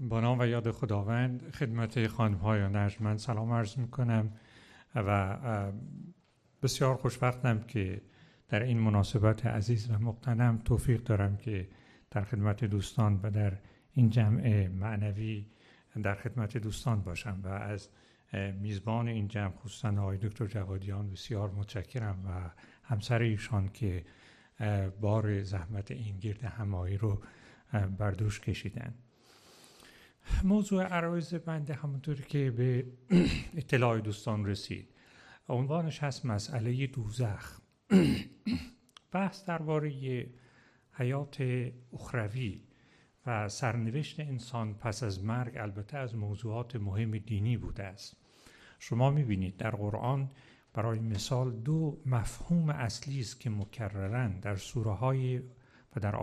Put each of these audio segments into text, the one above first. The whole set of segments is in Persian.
با نام و یاد خداوند خدمت خانم های من سلام عرض می کنم و بسیار خوشبختم که در این مناسبت عزیز و مقتنم توفیق دارم که در خدمت دوستان و در این جمع معنوی در خدمت دوستان باشم و از میزبان این جمع خصوصا آقای دکتر جوادیان بسیار متشکرم و همسر ایشان که بار زحمت این گرد همایی رو بر دوش کشیدن. موضوع عرایز بنده همونطوری که به اطلاع دوستان رسید. عنوانش هست مسئله دوزخ. بحث درباره حیات اخروی و سرنوشت انسان پس از مرگ البته از موضوعات مهم دینی بوده است. شما می‌بینید در قرآن برای مثال دو مفهوم اصلی است که مکررن در سوره های و در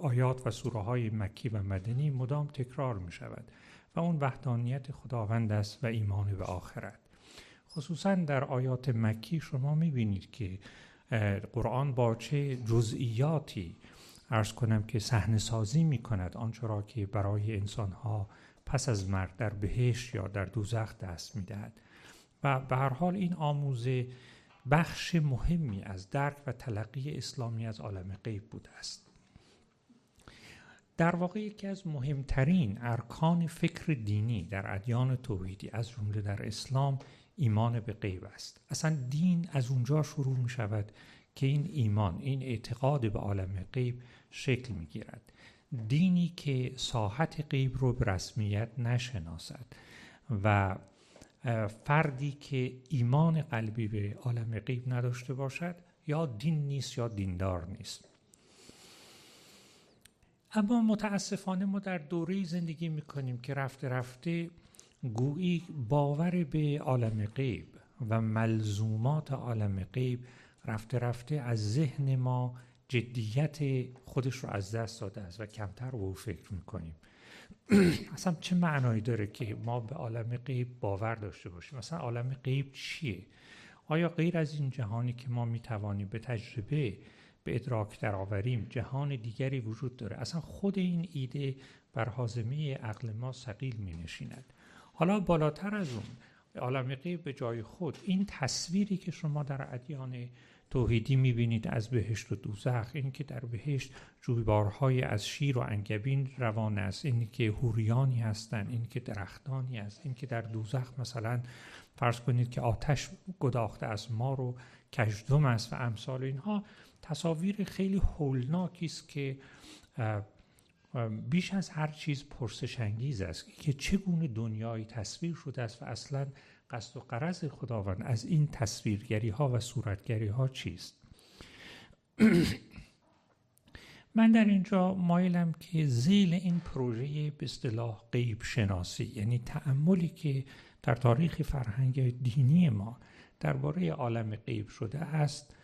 آیات و سوره های مکی و مدنی مدام تکرار می شود و اون وحدانیت خداوند است و ایمان به آخرت. خصوصا در آیات مکی شما می بینید که قرآن با چه جزئیاتی ارز کنم که صحنه سازی می کند آنچه را که برای انسان ها پس از مرگ در بهشت یا در دوزخ دست می دهد و به هر حال این آموزه بخش مهمی از درک و تلقی اسلامی از عالم غیب بوده است. در واقع یکی از مهمترین ارکان فکر دینی در ادیان توحیدی از جمله در اسلام ایمان به غیب است. اصلا دین از اونجا شروع می شود که این ایمان این اعتقاد به عالم غیب شکل می گیرد دینی که ساحت غیب رو به رسمیت نشناسد و فردی که ایمان قلبی به عالم غیب نداشته باشد یا دین نیست یا دیندار نیست. اما متاسفانه ما در دوره زندگی می‌کنیم که رفته رفته گویی باور به عالم غیب و ملزومات عالم غیب رفته رفته از ذهن ما جدیت خودش رو از دست داده است و کمتر به او فکر می‌کنیم. اصلا چه معنایی داره که ما به عالم غیب باور داشته باشیم؟ مثلا عالم غیب چیه؟ آیا غیر از این جهانی که ما می‌توانیم به تجربه به ادراک درآوریم جهان دیگری وجود داره. اصلا خود این ایده بر حازمه عقل ما سقیل می نشیند حالا بالاتر از اون عالم غیب به جای خود این تصویری که شما در ادیان توحیدی می‌بینید از بهشت و دوزخ این که در بهشت جویبارهای از شیر و انگبین روان است این که هوریانی هستند این که درختانی است این که در دوزخ مثلا فرض کنید که آتش گداخته از ما رو کشدم است و امثال اینها. تصاویر خیلی هولناکی است که بیش از هر چیز پرسش انگیز است که چگونه دنیایی تصویر شده است و اصلا قصد و قرض خداوند از این تصویرگری ها و صورتگری ها چیست. من در اینجا مایلم که زیل این پروژه به اصطلاح غیب شناسی یعنی تعملی که در تاریخ فرهنگ دینی ما درباره عالم غیب شده است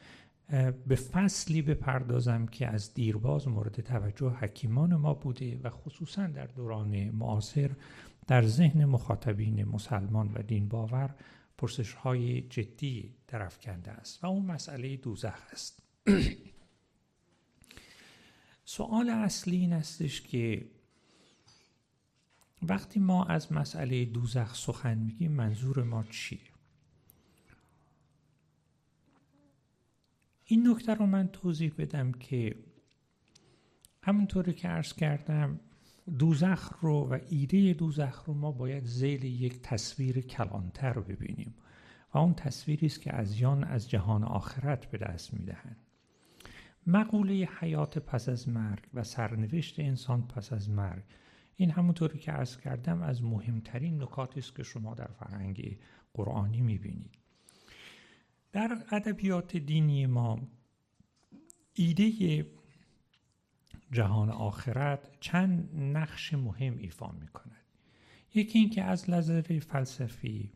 به فصلی بپردازم که از دیرباز مورد توجه حکیمان ما بوده و خصوصا در دوران معاصر در ذهن مخاطبین مسلمان و دین باور پرسش های جدی درفکنده است و اون مسئله دوزخ است. سوال اصلی این استش که وقتی ما از مسئله دوزخ سخن میگیم منظور ما چیه؟ این نکته رو من توضیح بدم که همونطوری که عرض کردم دوزخ رو و ایده دوزخ رو ما باید زیل یک تصویر کلانتر ببینیم و اون تصویری است که از یان از جهان آخرت به دست می‌دهند. مقوله حیات پس از مرگ و سرنوشت انسان پس از مرگ این همونطوری که عرض کردم از مهمترین نکاتی است که شما در فرهنگ قرآنی می‌بینید. در ادبیات دینی ما ایده جهان آخرت چند نقش مهم ایفا می کند یکی اینکه از نظر فلسفی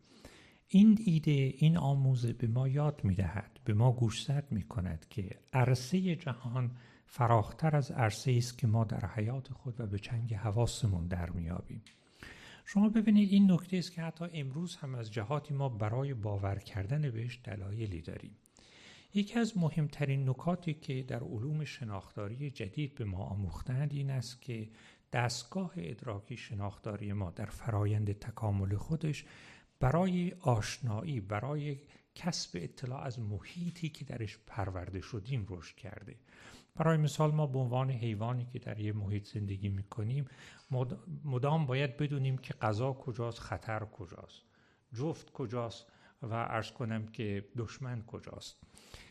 این ایده این آموزه به ما یاد می دهد به ما گوشزد می کند که عرصه جهان فراختر از عرصه است که ما در حیات خود و به چنگ حواسمون در میابیم شما ببینید این نکته است که حتی امروز هم از جهاتی ما برای باور کردن بهش دلایلی داریم. یکی از مهمترین نکاتی که در علوم شناختاری جدید به ما آموختند این است که دستگاه ادراکی شناختاری ما در فرایند تکامل خودش برای آشنایی برای کسب اطلاع از محیطی که درش پرورده شدیم رشد کرده. برای مثال ما به عنوان حیوانی که در یه محیط زندگی می‌کنیم مدام باید بدونیم که غذا کجاست خطر کجاست. جفت کجاست و ارز کنم که دشمن کجاست.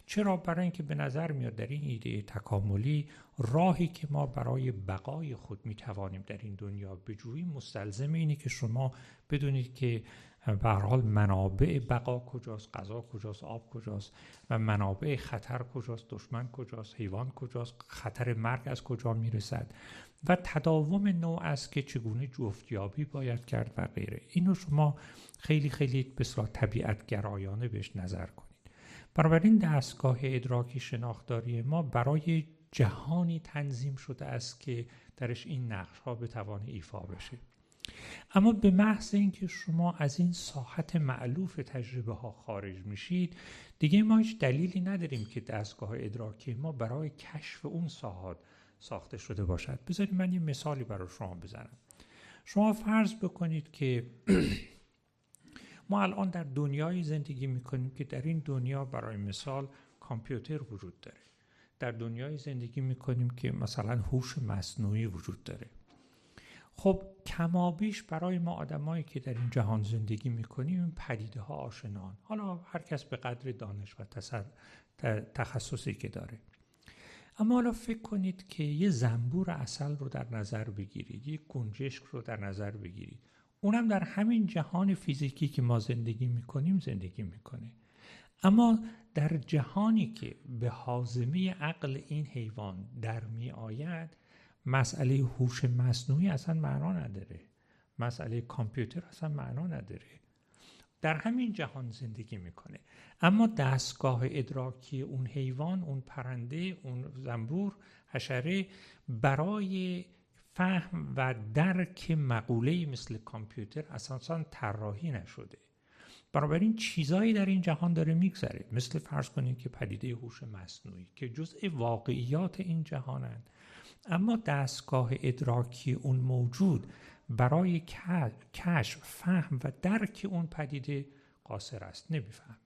چرا؟ برای اینکه به نظر میاد در این ایده تکاملی راهی که ما برای بقای خود می توانیم در این دنیا بجوییم مستلزم اینه که شما بدونید که به حال منابع بقا کجاست غذا کجاست آب کجاست و منابع خطر کجاست دشمن کجاست حیوان کجاست خطر مرگ از کجا می‌رسد و تداوم نوع است که چگونه جفتیابی باید کرد و غیره. اینو شما خیلی خیلی به طبیعت گرایانه بهش نظر کنید. بنابراین دستگاه ادراکی شناختاری ما برای جهانی تنظیم شده است که درش این نقش ها به توان ایفا بشه. اما به محض اینکه شما از این ساحت معلوف تجربه ها خارج میشید دیگه ما هیچ دلیلی نداریم که دستگاه ادراکی ما برای کشف اون ساحات ساخته شده باشد. بذارید من یه مثالی برای شما بزنم. شما فرض بکنید که ما الان در دنیای زندگی می‌کنیم که در این دنیا برای مثال کامپیوتر وجود داره. در دنیای زندگی می‌کنیم که مثلا هوش مصنوعی وجود داره. خب کمابیش برای ما آدمایی که در این جهان زندگی می‌کنیم این پدیده ها آشنان حالا هر کس به قدر دانش و تخصصی که داره. اما حالا فکر کنید که یه زنبور اصل رو در نظر بگیرید یک گنجشک رو در نظر بگیرید. اونم در همین جهان فیزیکی که ما زندگی می‌کنیم زندگی می‌کنه. اما در جهانی که به حازمه عقل این حیوان در می آید مسئله هوش مصنوعی اصلا معنا نداره. مسئله کامپیوتر اصلا معنا نداره. در همین جهان زندگی می‌کنه. اما دستگاه ادراکی اون حیوان اون پرنده اون زنبور حشره برای فهم و درک مقوله مثل کامپیوتر اساسا طراحی نشده. بنابراین چیزایی در این جهان داره میگذره. مثل فرض کنید که پدیده هوش مصنوعی که جزء واقعیات این جهانند اما دستگاه ادراکی اون موجود برای کشف فهم و درک اون پدیده قاصر است نمیفهم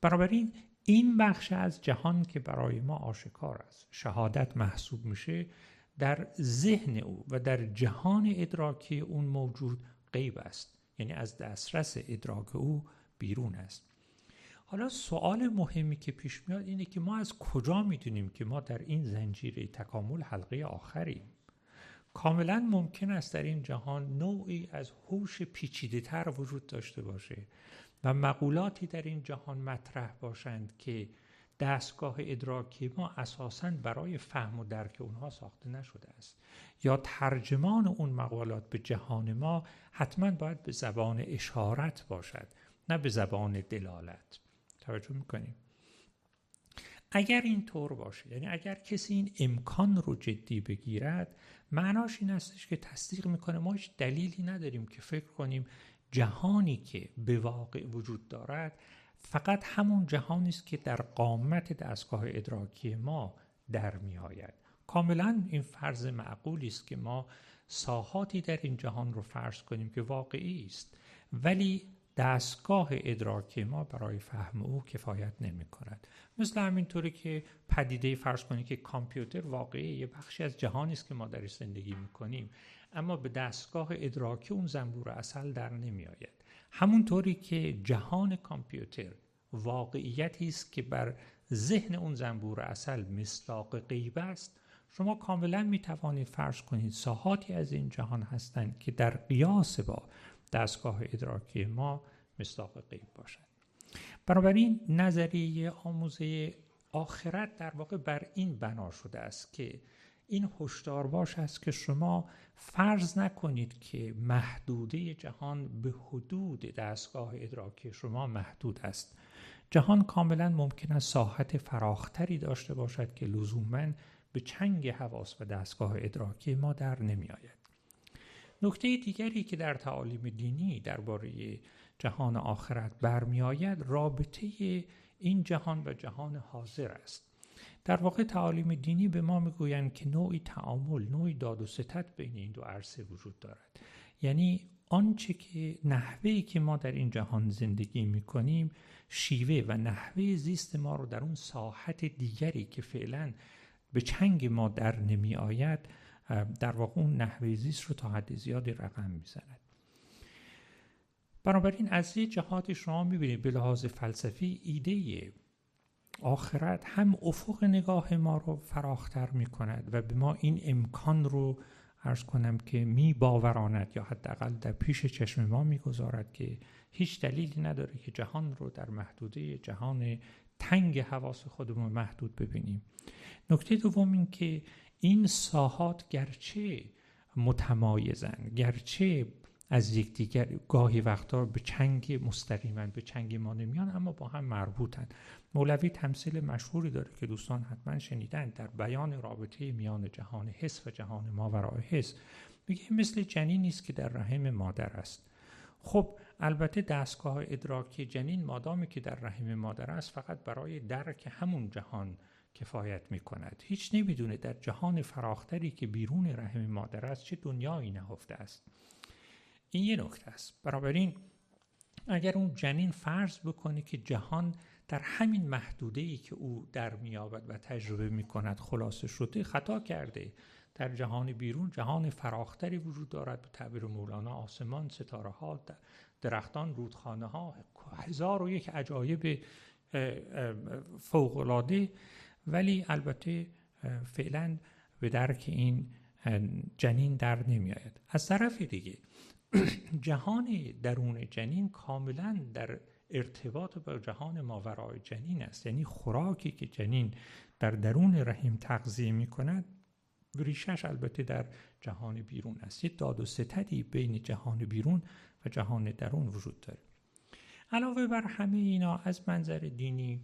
بنابراین این بخش از جهان که برای ما آشکار است شهادت محسوب میشه در ذهن او و در جهان ادراکی اون موجود غیب است. یعنی از دسترس ادراک او بیرون است. حالا سوال مهمی که پیش میاد اینه که ما از کجا می‌دونیم که ما در این زنجیره تکامل حلقه آخریم؟ کاملا ممکن است در این جهان نوعی از هوش پیچیده تر وجود داشته باشه و مقولاتی در این جهان مطرح باشند که دستگاه ادراکی ما اساسا برای فهم و درک اونها ساخته نشده است. یا ترجمان اون مقالات به جهان ما حتما باید به زبان اشارت باشد نه به زبان دلالت. توجه می‌کنیم. اگر این طور باشه یعنی اگر کسی این امکان رو جدی بگیرد معناش این استش که تصدیق می‌کنه ما هیچ دلیلی نداریم که فکر کنیم جهانی که به واقع وجود دارد فقط همون جهانی است که در قامت دستگاه ادراکی ما در می آید کاملا این فرض معقولی است که ما ساحاتی در این جهان رو فرض کنیم که واقعی است. ولی دستگاه ادراکی ما برای فهم او کفایت نمی کند مثل همینطوری که پدیده فرض کنید که کامپیوتر واقعی یه بخشی از جهانی است که ما درش زندگی می کنیم اما به دستگاه ادراکی اون زنبور اصل در نمی آید همونطوری که جهان کامپیوتر واقعیتی است که بر ذهن اون زنبور اصل مصداق غیب است. شما کاملا می توانید فرض کنید ساحاتی از این جهان هستند که در قیاس با دستگاه ادراکی ما مصداق غیب باشند بنابراین نظریه آموزه آخرت در واقع بر این بنا شده است که این هشدار باش است که شما فرض نکنید که محدوده جهان به حدود دستگاه ادراکی شما محدود است جهان کاملا ممکن است ساحت فراختری داشته باشد که لزوما به چنگ حواس و دستگاه ادراکی ما در نمی آید. نکته دیگری که در تعالیم دینی درباره جهان آخرت برمی آید رابطه این جهان و جهان حاضر است. در واقع تعالیم دینی به ما می‌گویند که نوعی تعامل نوعی داد و ستت بین این دو عرصه وجود دارد. یعنی آنچه که نحوهی که ما در این جهان زندگی می‌کنیم شیوه و نحوه زیست ما رو در اون ساحت دیگری که فعلا به چنگ ما در نمی آید در واقع اون نحوه زیست رو تا حد زیادی رقم می‌زند. بنابراین از یه جهات شما می‌بینید به لحاظ فلسفی ایده آخرت هم افق نگاه ما رو فراختر می کند و به ما این امکان رو ارز کنم که می باوراند یا حداقل در پیش چشم ما می‌گذارد که هیچ دلیلی نداره که جهان رو در محدوده جهان تنگ حواس خودمون محدود ببینیم. نکته دوم این که این ساحات گرچه متمایزن گرچه از یکدیگر گاهی وقتا به چنگ مستقیما به چنگ ما نمیان اما با هم مربوطن. مولوی تمثیل مشهوری داره که دوستان حتما شنیدن در بیان رابطه میان جهان حس و جهان ماورای حس. میگه مثل جنین نیست که در رحم مادر است. خب البته دستگاه ادراکی جنین مادامی که در رحم مادر است فقط برای درک همون جهان کفایت می کند هیچ نمی‌دونه در جهان فراختری که بیرون رحم مادر است چه دنیایی نهفته است. این یه نکته است. بنابراین اگر اون جنین فرض بکنه که جهان در همین محدوده ای که او در میابد و تجربه می کند خلاصه شده خطا کرده. در جهان بیرون جهان فراختری وجود دارد. به تعبیر مولانا آسمان ستاره ها درختان رودخانه ها هزار و یک عجایب فوقلاده ولی البته فعلا به درک این جنین در نمیآید. از طرف دیگه جهان درون جنین کاملا در ارتباط با جهان ماورای جنین است. یعنی خوراکی که جنین در درون رحم تغذیه می کند ریشش البته در جهان بیرون است. یه داد و ستدی بین جهان بیرون و جهان درون وجود داره. علاوه بر همه اینا از منظر دینی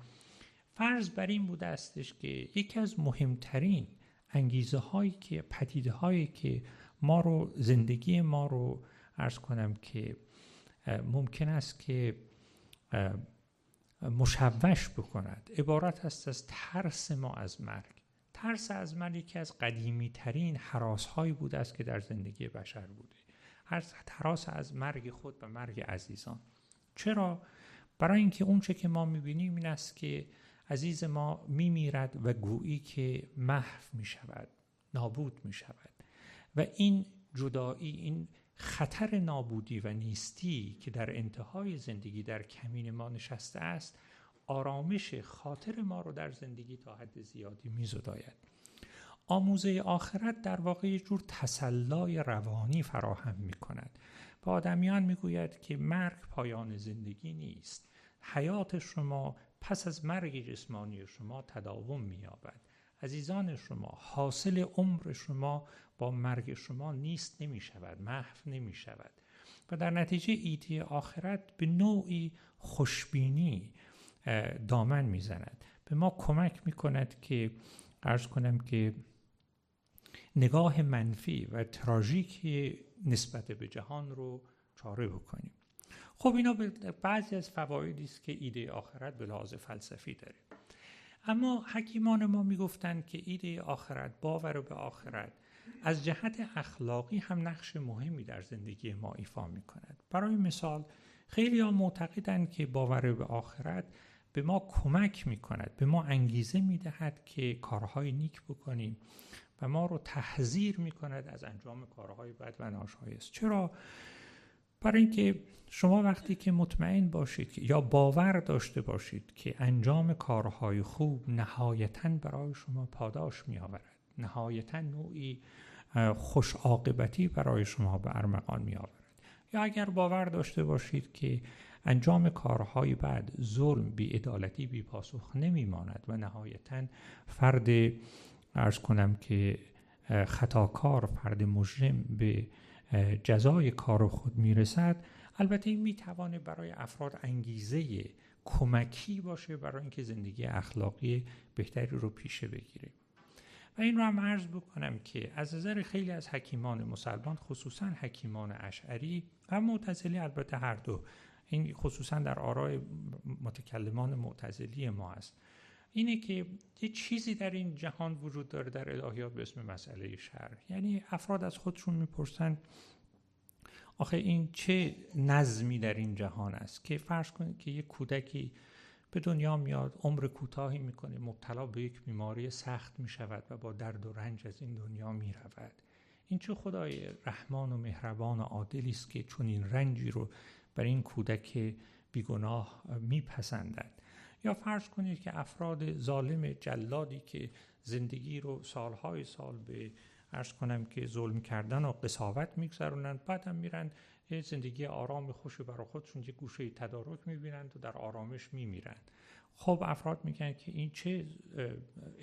فرض بر این بوده استش که یکی از مهمترین انگیزه هایی که پدیده هایی که ما رو زندگی ما رو ارز کنم که ممکن است که مشوش بکند. عبارت است از ترس ما از مرگ. ترس از مرگ یکی از قدیمی ترین حراس هایی بوده است که در زندگی بشر بوده. هر تراس از مرگ خود و مرگ عزیزان. چرا؟ برای اینکه اونچه که ما می‌بینیم این است که عزیز ما میمیرد و گویی که محو می‌شود نابود می‌شود. و این جدایی این خطر نابودی و نیستی که در انتهای زندگی در کمین ما نشسته است آرامش خاطر ما رو در زندگی تا حد زیادی میزداید. آموزه آخرت در واقع یک جور تسلای روانی فراهم می کند به آدمیان می گوید که مرگ پایان زندگی نیست. حیات شما پس از مرگ جسمانی شما تداوم می یابد عزیزان شما حاصل عمر شما با مرگ شما نیست نمی شود محو نمی شود و در نتیجه ایده آخرت به نوعی خوشبینی دامن می‌زند. به ما کمک می کند که ارز کنم که نگاه منفی و تراژیک نسبت به جهان رو چاره بکنیم. خب اینا بعضی از فوایدی است که ایده آخرت به لحاظ فلسفی داره. اما حکیمان ما می‌گفتند که ایده آخرت باور به آخرت از جهت اخلاقی هم نقش مهمی در زندگی ما ایفا می کند برای مثال خیلی ها معتقدند که باور به آخرت به ما کمک می کند به ما انگیزه می دهد که کارهای نیک بکنیم و ما رو تحذیر می کند از انجام کارهای بد و ناشایست. چرا؟ برای اینکه شما وقتی که مطمئن باشید یا باور داشته باشید که انجام کارهای خوب نهایتا برای شما پاداش می آورد نهایتا نوعی خوش عاقبتی برای شما به ارمغان می آورد یا اگر باور داشته باشید که انجام کارهای بعد ظلم بیعدالتی بی پاسخ نمی ماند و نهایتا فرد ارز کنم که خطاکار فرد مجرم به جزای کار خود می‌رسد البته این می‌توانه برای افراد انگیزه کمکی باشه برای اینکه زندگی اخلاقی بهتری رو پیشه بگیره. و این رو هم عرض بکنم که از نظر خیلی از حکیمان مسلمان خصوصا حکیمان اشعری و معتزلی البته هر دو این خصوصا در آرای متکلمان معتزلی ما است اینه که یه چیزی در این جهان وجود داره در الهیات به اسم مسئله شر. یعنی افراد از خودشون می‌پرسن آخه این چه نظمی در این جهان است که فرض کنید که یه کودکی به دنیا میاد عمر کوتاهی می‌کنه مبتلا به یک بیماری سخت می‌شود و با درد و رنج از این دنیا می‌رود. این چه خدای رحمان و مهربان و عادلی است که چون این رنجی رو بر این کودک بیگناه میپسندد. یا فرض کنید که افراد ظالم جلادی که زندگی رو سالهای سال به ارز کنم که ظلم کردن و قصاوت میگذرونند بعدم میرن یه زندگی آرام خوشی برای خودشون یه گوشه تدارک می‌بینند و در آرامش میمیرند. خب افراد میگن که این چه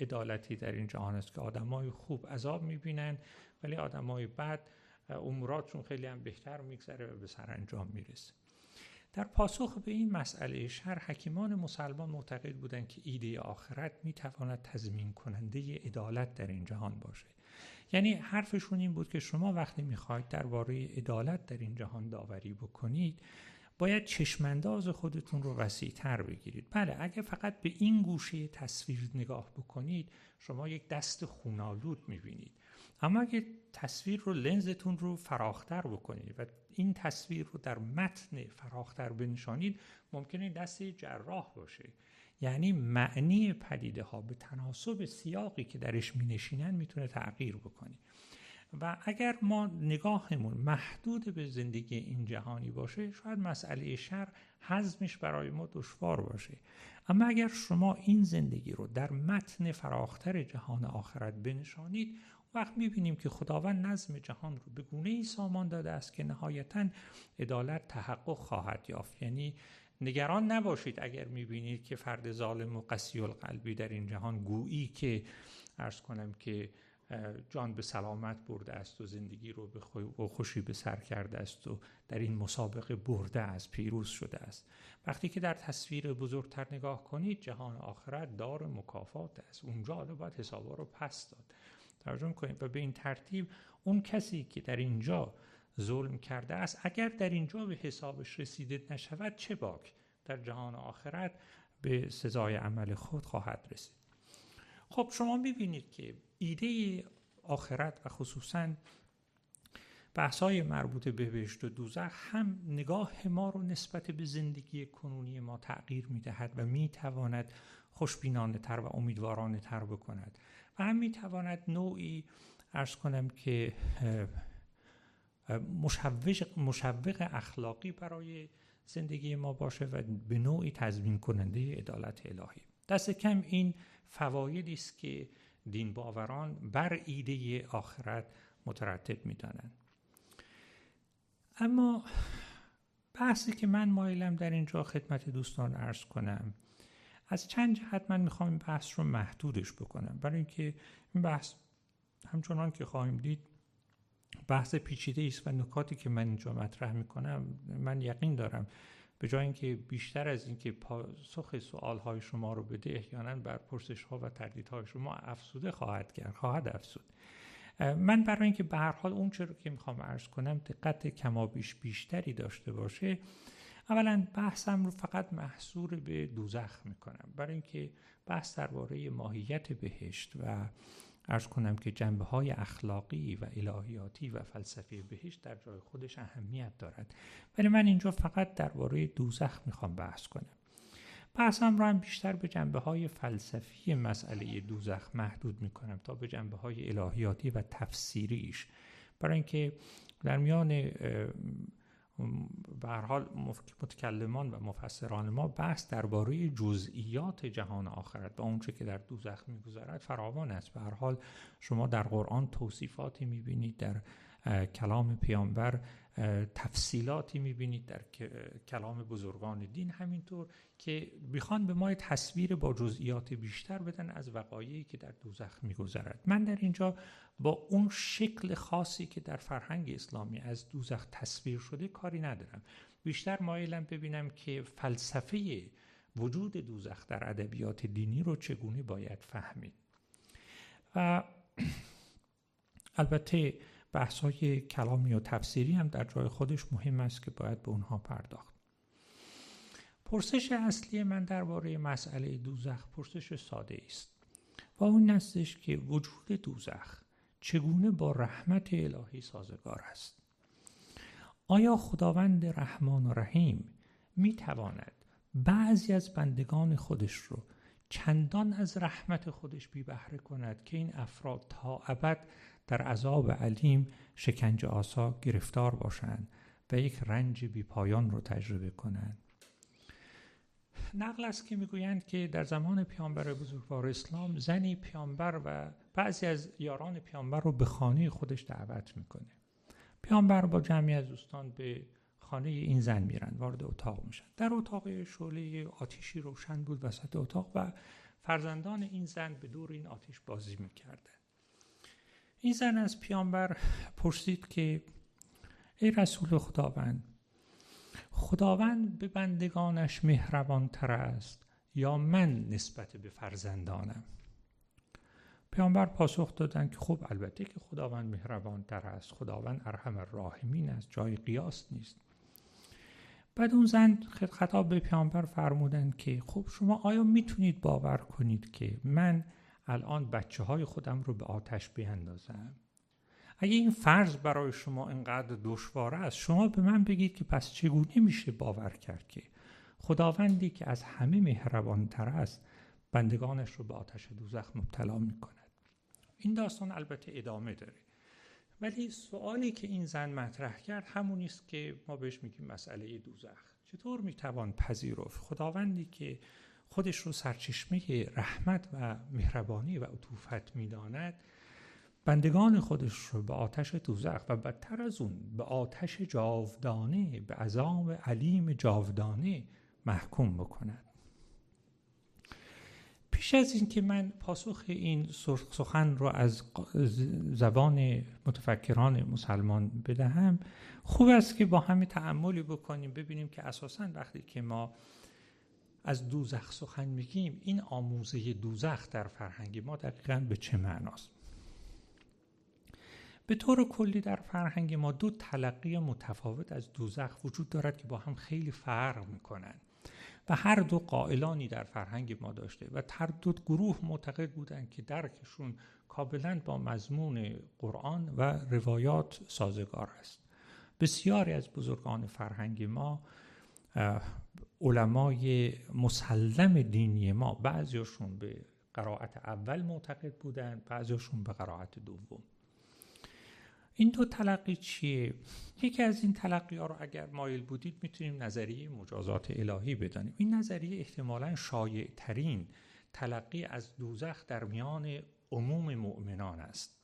عدالتی در این جهان است که آدمای خوب عذاب می‌بینند ولی آدمای بد اموراتشون خیلی هم بهتر میگذره و به سرانجام می‌رسه. در پاسخ به این مسئله شر حکیمان مسلمان معتقد بودند که ایده آخرت می‌تواند تضمین کننده عدالت در این جهان باشه یعنی حرفشون این بود که شما وقتی می‌خواید درباره عدالت در این جهان داوری بکنید باید چشمانداز خودتون رو وسیع تر بگیرید. بله اگه فقط به این گوشه تصویر نگاه بکنید شما یک دست خونالود می‌بینید. اما اگه تصویر رو لنزتون رو فراختر بکنید و این تصویر رو در متن فراختر بنشانید ممکنه دست جراح باشه. یعنی معنی پدیده ها به تناسب سیاقی که درش می نشینن می‌تونه تغییر بکنه. و اگر ما نگاهمون محدود به زندگی این جهانی باشه شاید مسئله شر حزمش برای ما دشوار باشه. اما اگر شما این زندگی رو در متن فراختر جهان آخرت بنشانید وقت می‌بینیم که خداوند نظم جهان رو به گونه ای سامان داده است که نهایتا عدالت تحقق خواهد یافت. یعنی نگران نباشید اگر می‌بینید که فرد ظالم و قسی القلبی در این جهان گویی که ارز کنم که جان به سلامت برده است و زندگی رو به خوشی به سر کرده است و در این مسابقه برده است پیروز شده است. وقتی که در تصویر بزرگتر نگاه کنید جهان آخرت دار مکافات است. اونجا حالا باید حسابا رو پس داد. توجه کنید و به این ترتیب اون کسی که در اینجا ظلم کرده است اگر در اینجا به حسابش رسیده نشود چه باک؟ در جهان آخرت به سزای عمل خود خواهد رسید. خب شما می‌بینید که ایده آخرت و خصوصا بحثای مربوط به بهشت و دوزخ هم نگاه ما رو نسبت به زندگی کنونی ما تغییر می‌دهد و می‌تواند خوشبینانه تر و امیدوارانه تر بکند. و هم می‌تواند نوعی ارز کنم که مشوق اخلاقی برای زندگی ما باشه و به نوعی تضمین کننده عدالت الهی. دست کم این فوایدی است که دین باوران بر ایده آخرت مترتب می‌دانند. اما بحثی که من مایلم در اینجا خدمت دوستان ارز کنم از چند جهت من می‌خوام این بحث رو محدودش بکنم. برای اینکه این بحث همچنان که خواهیم دید بحث پیچیده است و نکاتی که من اینجا مطرح می‌کنم من یقین دارم به جای اینکه بیشتر از اینکه پاسخ سوال های شما رو بده احیانا بر پرسش ها و تردیدهای شما افسوده خواهد کرد خواهد افسود من برای اینکه به هر حال اون چرا که می‌خوام عرض کنم دقت کمابیش بیشتری داشته باشه اولا بحثم رو فقط محصور به دوزخ می‌کنم. برای اینکه بحث درباره ماهیت بهشت و ارز کنم که جنبه های اخلاقی و الهیاتی و فلسفی بهشت در جای خودش اهمیت دارد. ولی من اینجا فقط درباره دوزخ می‌خوام بحث کنم. بحثم رو هم بیشتر به جنبه های فلسفی مسئله دوزخ محدود می‌کنم تا به جنبه های الهیاتی و تفسیریش. برای اینکه در میان به حال متکلمان و مفسران ما بحث درباره جزئیات جهان آخرت و اونچه که در دوزخ میگذرد فراوان است. به حال شما در قرآن توصیفاتی می‌بینید در کلام پیامبر تفصیلاتی می‌بینید در کلام بزرگان دین همینطور که می‌خوان به ما تصویر با جزئیات بیشتر بدن از وقایعی که در دوزخ میگذرد. من در اینجا با اون شکل خاصی که در فرهنگ اسلامی از دوزخ تصویر شده کاری ندارم. بیشتر مایلم ببینم که فلسفه وجود دوزخ در ادبیات دینی رو چگونه باید فهمید. و البته بحث های کلامی و تفسیری هم در جای خودش مهم است که باید به اونها پرداخت. پرسش اصلی من درباره مسئله دوزخ پرسش ساده است و اون نستش که وجود دوزخ چگونه با رحمت الهی سازگار است. آیا خداوند رحمان و رحیم می تواند بعضی از بندگان خودش رو چندان از رحمت خودش بی بهره کند که این افراد تا ابد در عذاب علیم شکنج آسا گرفتار باشند و یک رنج بی پایان رو تجربه کنند. نقل است که می‌گویند که در زمان پیامبر بزرگوار اسلام زنی پیامبر و بعضی از یاران پیامبر رو به خانه خودش دعوت می‌کنه. پیامبر با جمعی از دوستان به خانه این زن میرن وارد اتاق میشن. در اتاق شعله آتیشی روشن بود وسط اتاق و فرزندان این زن به دور این آتیش بازی می‌کردن. این زن از پیامبر پرسید که ای رسول خداوند خداوند به بندگانش مهربان تر است یا من نسبت به فرزندانم؟ پیامبر پاسخ دادن که خب البته که خداوند مهربان تر است خداوند ارحم الراحمین است جای قیاس نیست. بعد اون زن خطاب به پیامبر فرمودن که خب شما آیا می‌تونید باور کنید که من الان بچه های خودم رو به آتش بیندازم اگه این فرض برای شما اینقدر دشوار است شما به من بگید که پس چگونه میشه باور کرد که خداوندی که از همه مهربان تر است بندگانش رو به آتش دوزخ مبتلا می‌کند؟ این داستان البته ادامه داره. ولی سوالی که این زن مطرح کرد همون است که ما بهش میگیم مسئله دوزخ. چطور می‌توان پذیرفت؟ خداوندی که خودش رو سرچشمه رحمت و مهربانی و عطوفت می‌داند بندگان خودش رو به آتش دوزخ و بدتر از اون به آتش جاودانه به عذاب علیم جاودانه محکوم بکند. پیش از اینکه من پاسخ این سخن رو از زبان متفکران مسلمان بدهم خوب است که با همه تعملی بکنیم ببینیم که اساسا وقتی که ما از دوزخ سخن میگیم این آموزه دوزخ در فرهنگ ما دقیقا به چه معناست؟ به طور کلی در فرهنگ ما دو تلقی متفاوت از دوزخ وجود دارد که با هم خیلی فرق می‌کنند. و هر دو قائلانی در فرهنگ ما داشته و هر دو گروه معتقد بودند که درکشون کاملا با مضمون قرآن و روایات سازگار است. بسیاری از بزرگان فرهنگ ما علمای مسلم دینی ما بعضیشون به قرائت اول معتقد بودند بعضیشون به قرائت دوم. این دو تلقی چیه؟ یکی از این تلقی ها رو اگر مایل بودید می‌تونیم نظریه مجازات الهی بدانیم. این نظریه احتمالا شایع ترین تلقی از دوزخ در میان عموم مؤمنان است.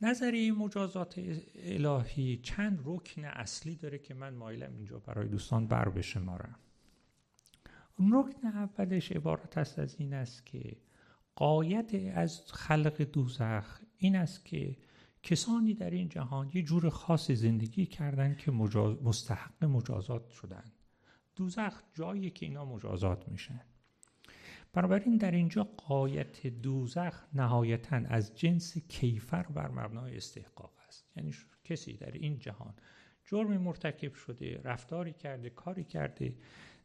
نظریه مجازات الهی چند رکن اصلی داره که من مایلم اینجا برای دوستان بر بشمارم. رکن اولش عبارت است از این است که قایت از خلق دوزخ این است که کسانی در این جهان یه جور خاص زندگی کردن که مستحق مجازات شدن. دوزخ جایی که اینا مجازات میشن. بنابراین در اینجا قایت دوزخ نهایتا از جنس کیفر بر مبنای استحقاق است. یعنی کسی در این جهان جرم مرتکب شده رفتاری کرده کاری کرده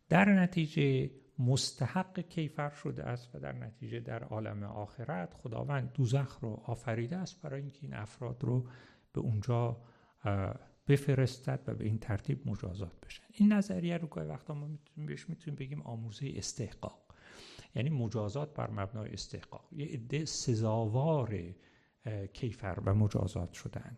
در نتیجه مستحق کیفر شده است و در نتیجه در عالم آخرت خداوند دوزخ رو آفریده است برای اینکه این افراد رو به اونجا بفرستد و به این ترتیب مجازات بشن این نظریه رو گاهی وقتا ما می‌تونیم بهش می‌تونیم بگیم آموزه استحقاق. یعنی مجازات بر مبنای استحقاق. یه عده سزاوار کیفر و مجازات شدن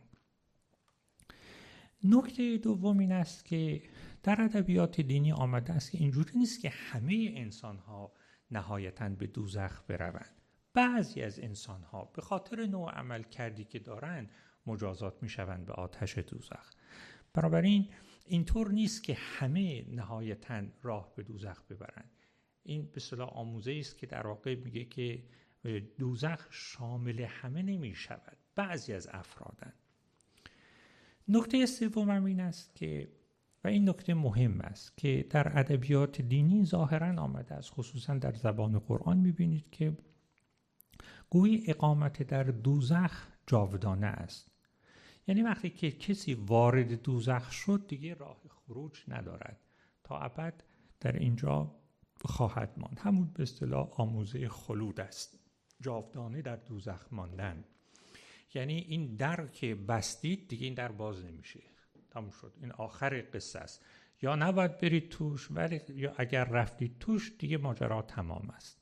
نکته دوم این است که در ادبیات دینی آمده است که اینجوری نیست که همه انسان ها نهایتا به دوزخ بروند. بعضی از انسان ها به خاطر نوع عمل کردی که دارند مجازات می شوند به آتش دوزخ. بنابراین اینطور نیست که همه نهایتا راه به دوزخ ببرند. این به صلاح آموزه است که در واقع میگه که دوزخ شامل همه نمی شود بعضی از افرادن. نکته سوم این است که و این نکته مهم است که در ادبیات دینی ظاهرا آمده است. خصوصا در زبان قرآن می‌بینید که گویی اقامت در دوزخ جاودانه است. یعنی وقتی که کسی وارد دوزخ شد دیگه راه خروج ندارد. تا تا ابد در اینجا خواهد ماند. همون به اصطلاح آموزه خلود است. جاودانه در دوزخ ماندن. یعنی این در که بستید دیگه این در باز نمیشه. تموم شد. این آخر قصه است. یا نباید برید توش ولی یا اگر رفتید توش دیگه ماجرا تمام است.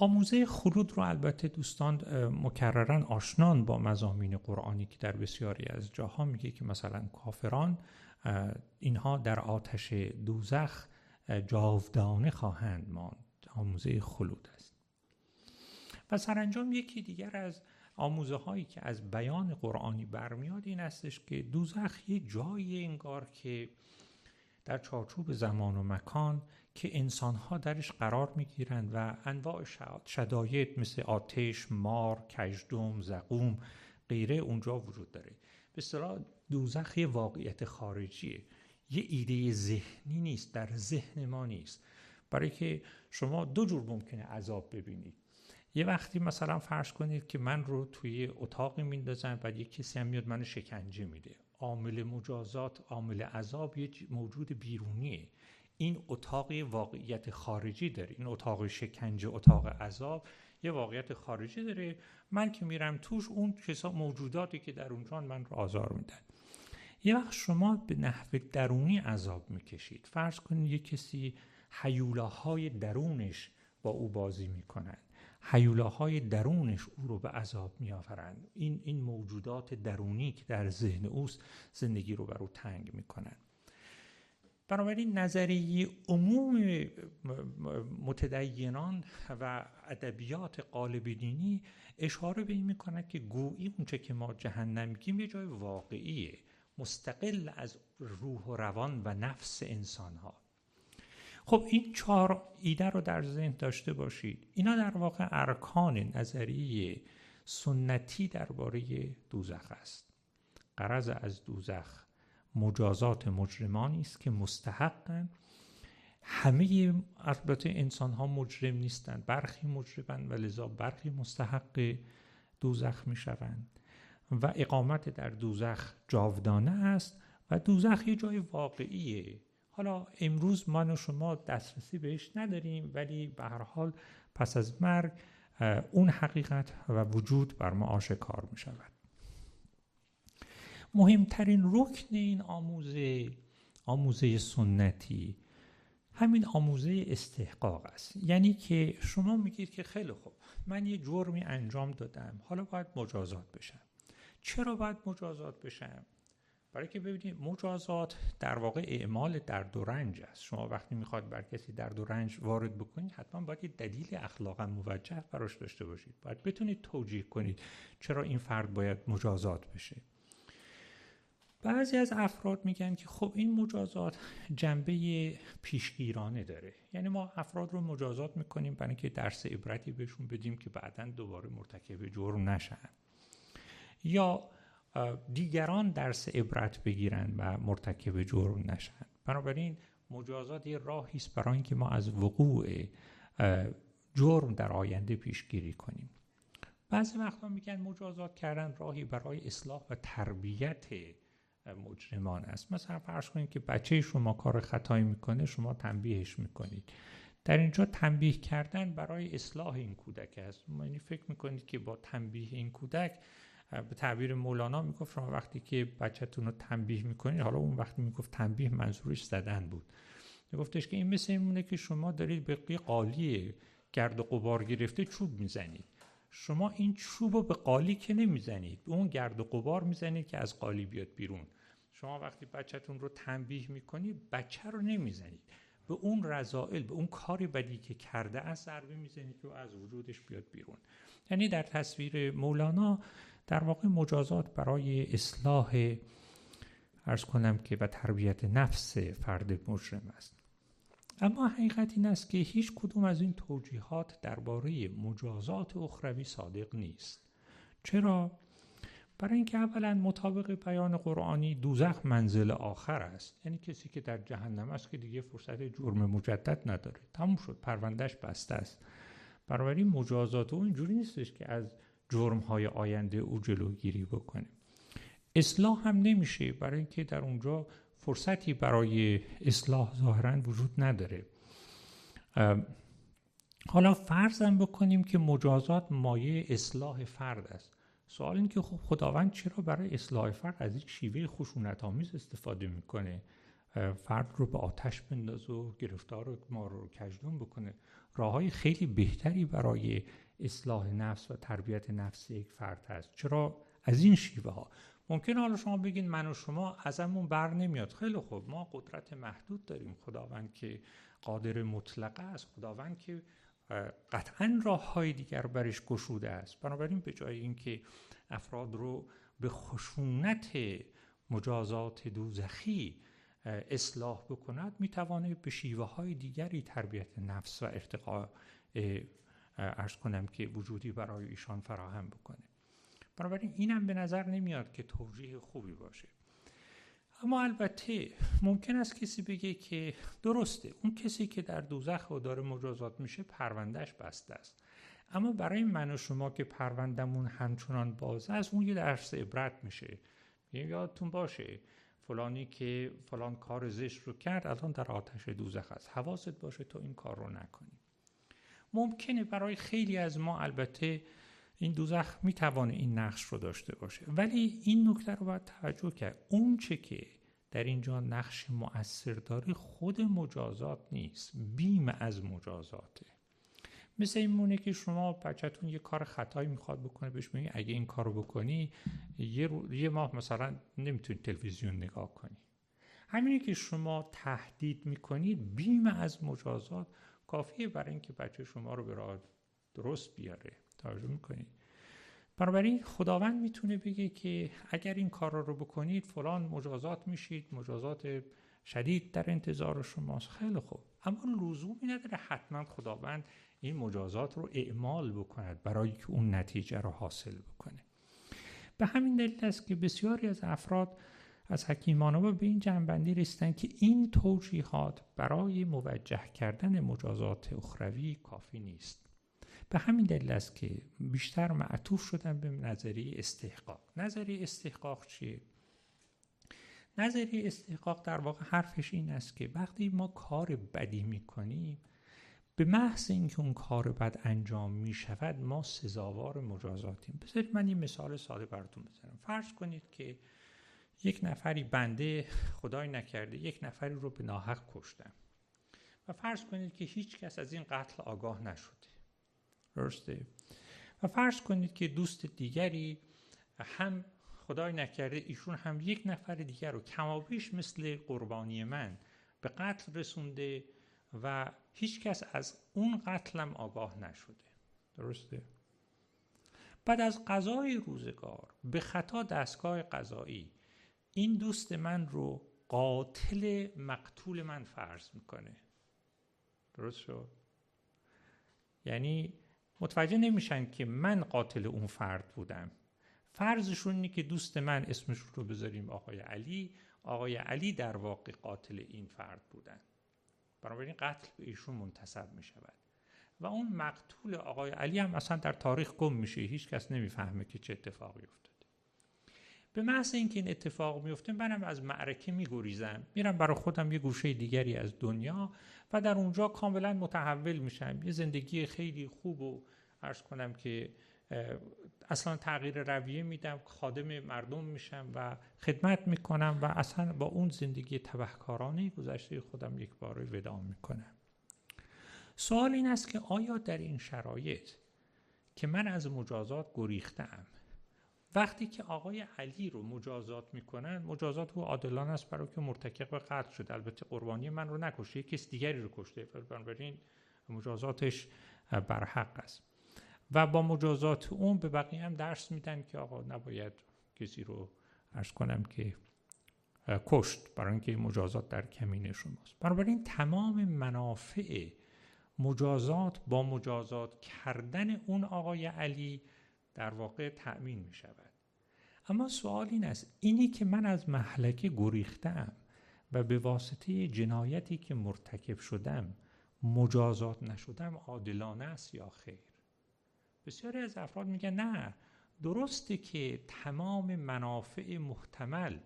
آموزه خلود رو البته دوستان مکررن آشنان با مزامین قرآنی که در بسیاری از جاها میگه که مثلا کافران اینها در آتش دوزخ جاودانه خواهند ماند. آموزه خلود است. و سرانجام یکی دیگر از آموزه هایی که از بیان قرآنی برمیاد این استش که دوزخ یه جایی انگار که در چارچوب زمان و مکان که انسان ها درش قرار می گیرند و انواع شداید مثل آتش، مار، کجدوم، زقوم غیره اونجا وجود داره. به اصطلاح دوزخ یه واقعیت خارجیه. یه ایده ذهنی نیست در ذهن ما نیست. برای که شما دو جور ممکنه عذاب ببینید. یه وقتی مثلا فرض کنید که من رو توی اتاقی میندازن و یه کسی هم میاد منو شکنجه میده. عامل مجازات عامل عذاب یه موجود بیرونیه. این اتاق واقعیت خارجی داره. این اتاق شکنجه اتاق عذاب یه واقعیت خارجی داره. من که میرم توش اون کسا موجوداتی که در اونجا من رو آزار میدن. یه وقت شما به نحو درونی عذاب می‌کشید. فرض کنید یه کسی حیولاهای درونش با او بازی می‌کنن. حیولاهای درونش او رو به عذاب میآورند. این این موجودات درونی که در ذهن اوست زندگی رو بر او تنگ می‌کنن بنابراین نظریه عموم متدینان و ادبیات قالب دینی اشاره به این می‌کند که گویی اونچه که ما جهنم میگیم یه جای واقعیه مستقل از روح و روان و نفس انسان ها خب این چهار ایده رو در ذهن داشته باشید. اینا در واقع ارکان نظریه سنتی درباره دوزخ است. قرض از دوزخ مجازات مجرمانی است که مستحقن همه البته انسان ها مجرم نیستند. برخی مجرمند و لذا برخی مستحق دوزخ می شوند و اقامت در دوزخ جاودانه است و دوزخ یه جای واقعیه. حالا امروز من و شما دسترسی بهش نداریم ولی به هر حال پس از مرگ اون حقیقت و وجود بر ما آشکار می شود مهمترین رکن این آموزه آموزه سنتی همین آموزه استحقاق است. یعنی که شما میگید که خیلی خوب من یه جرمی انجام دادم حالا باید مجازات بشم. چرا باید مجازات بشم؟ برای که ببینید مجازات در واقع اعمال درد و رنج است. شما وقتی می‌خواد بر کسی درد و رنج وارد بکنید حتما باید یه دلیل اخلاقا موجه براش داشته باشید. باید بتونید توجیه کنید چرا این فرد باید مجازات بشه. بعضی از افراد میگن که خب این مجازات جنبه پیشگیرانه داره. یعنی ما افراد رو مجازات می‌کنیم برای اینکه درس عبرتی بهشون بدیم که بعدا دوباره مرتکب جرم نشن. یا دیگران درس عبرت بگیرن و مرتکب جرم نشن. بنابراین مجازات یه راهی است برای اینکه ما از وقوع جرم در آینده پیشگیری کنیم. بعضی وقتا میگن مجازات کردن راهی برای اصلاح و تربیت مجرمان است. مثلا فرض کنید که بچه شما کار خطایی می‌کنه شما تنبیهش می‌کنید. در اینجا تنبیه کردن برای اصلاح این کودک است. یعنی فکر می‌کنید که با تنبیه این کودک به تعبیر مولانا می‌گفت شما وقتی که بچهتون رو تنبیه می‌کنید حالا اون وقتی می‌گفت تنبیه منظورش زدن بود. میگفتش که این مثل اینه که شما دارید به قالی گرد و قبار گرفته چوب می‌زنید. شما این چوب رو به قالی که نمی‌زنید به اون گرد و قبار می‌زنید که از قالی بیاد بیرون. شما وقتی بچهتون رو تنبیه می‌کنید بچه رو نمی‌زنید. به اون رضائل به اون کاری بدی که کرده از ضربه می‌زنید که از وجودش بیاد بیرون. یعنی در تصویر مولانا در واقع مجازات برای اصلاح ارز کنم که و تربیت نفس فرد مجرم است. اما حقیقت این است که هیچ کدوم از این توجیهات درباره مجازات اخروی صادق نیست. چرا؟ برای اینکه اولا مطابق بیان قرآنی دوزخ منزل آخر است. یعنی کسی که در جهنم است که دیگه فرصت جرم مجدد نداره. تموم شد پروندهش بسته است. بنابراین مجازات او اینجوری نیستش که از جرم های آینده او جلوگیری بکنه. اصلاح هم نمیشه برای اینکه در اونجا فرصتی برای اصلاح ظاهرا وجود نداره. حالا فرضم بکنیم که مجازات مایه اصلاح فرد است. سوال این که خب خداوند چرا برای اصلاح فرد از این شیوه خشونت آمیز استفاده می‌کنه؟ فرد رو به آتش بندازه و گرفتار ما رو کجدون بکنه. راه های خیلی بهتری برای اصلاح نفس و تربیت نفس یک فرد هست. چرا؟ از این شیوه ها ممکن حالا شما بگین من و شما ازمون بر نمیاد. خیلی خوب. ما قدرت محدود داریم. خداوند که قادر مطلقه است. خداوند که قطعا راه های دیگر برش گشوده است. بنابراین به جای اینکه افراد رو به خشونت مجازات دوزخی اصلاح بکند می‌توانه به شیوه های دیگری تربیت نفس و ارتقاء ارز کنم که وجودی برای ایشان فراهم بکنه. بنابراین اینم به نظر نمیاد که توجیه خوبی باشه. اما البته ممکن است کسی بگه که درسته اون کسی که در دوزخ و داره مجازات میشه پروندهش بسته است. اما برای من و شما که پروندمون همچنان باز است اون یه درس عبرت میشه. یادتون باشه فلانی که فلان کار زشت رو کرد الان در آتش دوزخ است. حواست باشه تو این کار رو نکنی. ممکنه برای خیلی از ما البته این دوزخ می‌توانه این نقش رو داشته باشه. ولی این نکته رو باید توجه کرد. اون چه که در اینجا نقش مؤثر داره خود مجازات نیست. بیم از مجازاته. مثل این مونه که شما بچهتون یه کار خطایی می‌خواد بکنه بهش میگه اگه این کارو بکنی یه, یه ماه مثلا نمی‌تونی تلویزیون نگاه کنی. همینه که شما تهدید می‌کنید بیم از مجازات. کافیه برای اینکه بچه شما رو به راه درست بیاره. توجه می‌کنید. بنابراین خداوند می‌تونه بگه که اگر این کار رو بکنید فلان مجازات میشید مجازات شدید در انتظار شماست. خیلی خوب. اما لزومی نداره. حتما خداوند این مجازات رو اعمال بکند برای که اون نتیجه رو حاصل بکنه. به همین دلیل است که بسیاری از افراد از حکیمان به این جنبندی رسیدن که این توجیهات برای موجه کردن مجازات اخروی کافی نیست. به همین دلیل است که بیشتر معطوف شدن به نظریه استحقاق. نظریه استحقاق چیه؟ نظریه استحقاق در واقع حرفش این است که وقتی ما کار بدی می‌کنیم به محض اینکه اون کار بد انجام می شود ما سزاوار مجازاتیم. بذارید من این مثال ساده براتون بزنم. فرض کنید که یک نفری بنده خدای نکرده یک نفری رو به ناحق کشتم و فرض کنید که هیچ کس از این قتل آگاه نشده. درسته؟ و فرض کنید که دوست دیگری هم خدای نکرده ایشون هم یک نفر دیگر رو کمابیش مثل قربانی من به قتل رسونده و هیچ کس از اون قتلم آگاه نشده. درسته؟ بعد از قضای روزگار به خطا دستگاه قضایی این دوست من رو قاتل مقتول من فرض می‌کنه. درست شد؟ یعنی متوجه نمیشن که من قاتل اون فرد بودم. فرضشون اینه که دوست من اسمش رو بذاریم آقای علی. آقای علی در واقع قاتل این فرد بودن. بنابراین قتل به ایشون منتصب می شود و اون مقتول آقای علی هم اصلا در تاریخ گم میشه. هیچ کس نمی‌فهمه که چه اتفاقی افتاده. به محض اینکه این اتفاق میفته منم از معرکه میگریزم. میرم برای خودم یه گوشه دیگری از دنیا و در اونجا کاملا متحول میشم. یه زندگی خیلی خوب و عرض کنم که اصلا تغییر رویه میدم خادم مردم میشم و خدمت می‌کنم و اصلا با اون زندگی تبهکارانه گذشته خودم یک بار ودا می‌کنم. سوال این است که آیا در این شرایط که من از مجازات گریختم وقتی که آقای علی رو مجازات می‌کنن مجازات او عادلانه است برای که مرتکب قتل شده البته قربانی من رو نکشه کس دیگری رو کشته. بنابراین مجازاتش برحق است. و با مجازات اون به بقیه هم درس میدن که آقا نباید کسی رو ارز کنم که کشت برای اینکه مجازات در کمین شماست. بنابراین تمام منافع مجازات با مجازات کردن اون آقای علی در واقع تأمین می شود اما سوال این است اینی که من از محلکه گریختم و به واسطه جنایتی که مرتکب شدم مجازات نشدم عادلانه است یا خیر؟ بسیاری از افراد میگن نه درسته که تمام منافع محتمل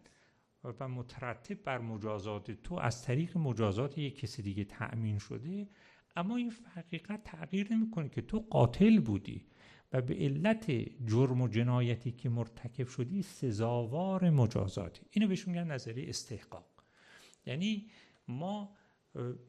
و مترتب بر مجازات تو از طریق مجازات یک کسی دیگه تأمین شده اما این حقیقت تغییر نمی‌کنه که تو قاتل بودی و به علت جرم و جنایتی که مرتکب شدی سزاوار مجازاتی. اینو بهشون میگن نظریه استحقاق. یعنی ما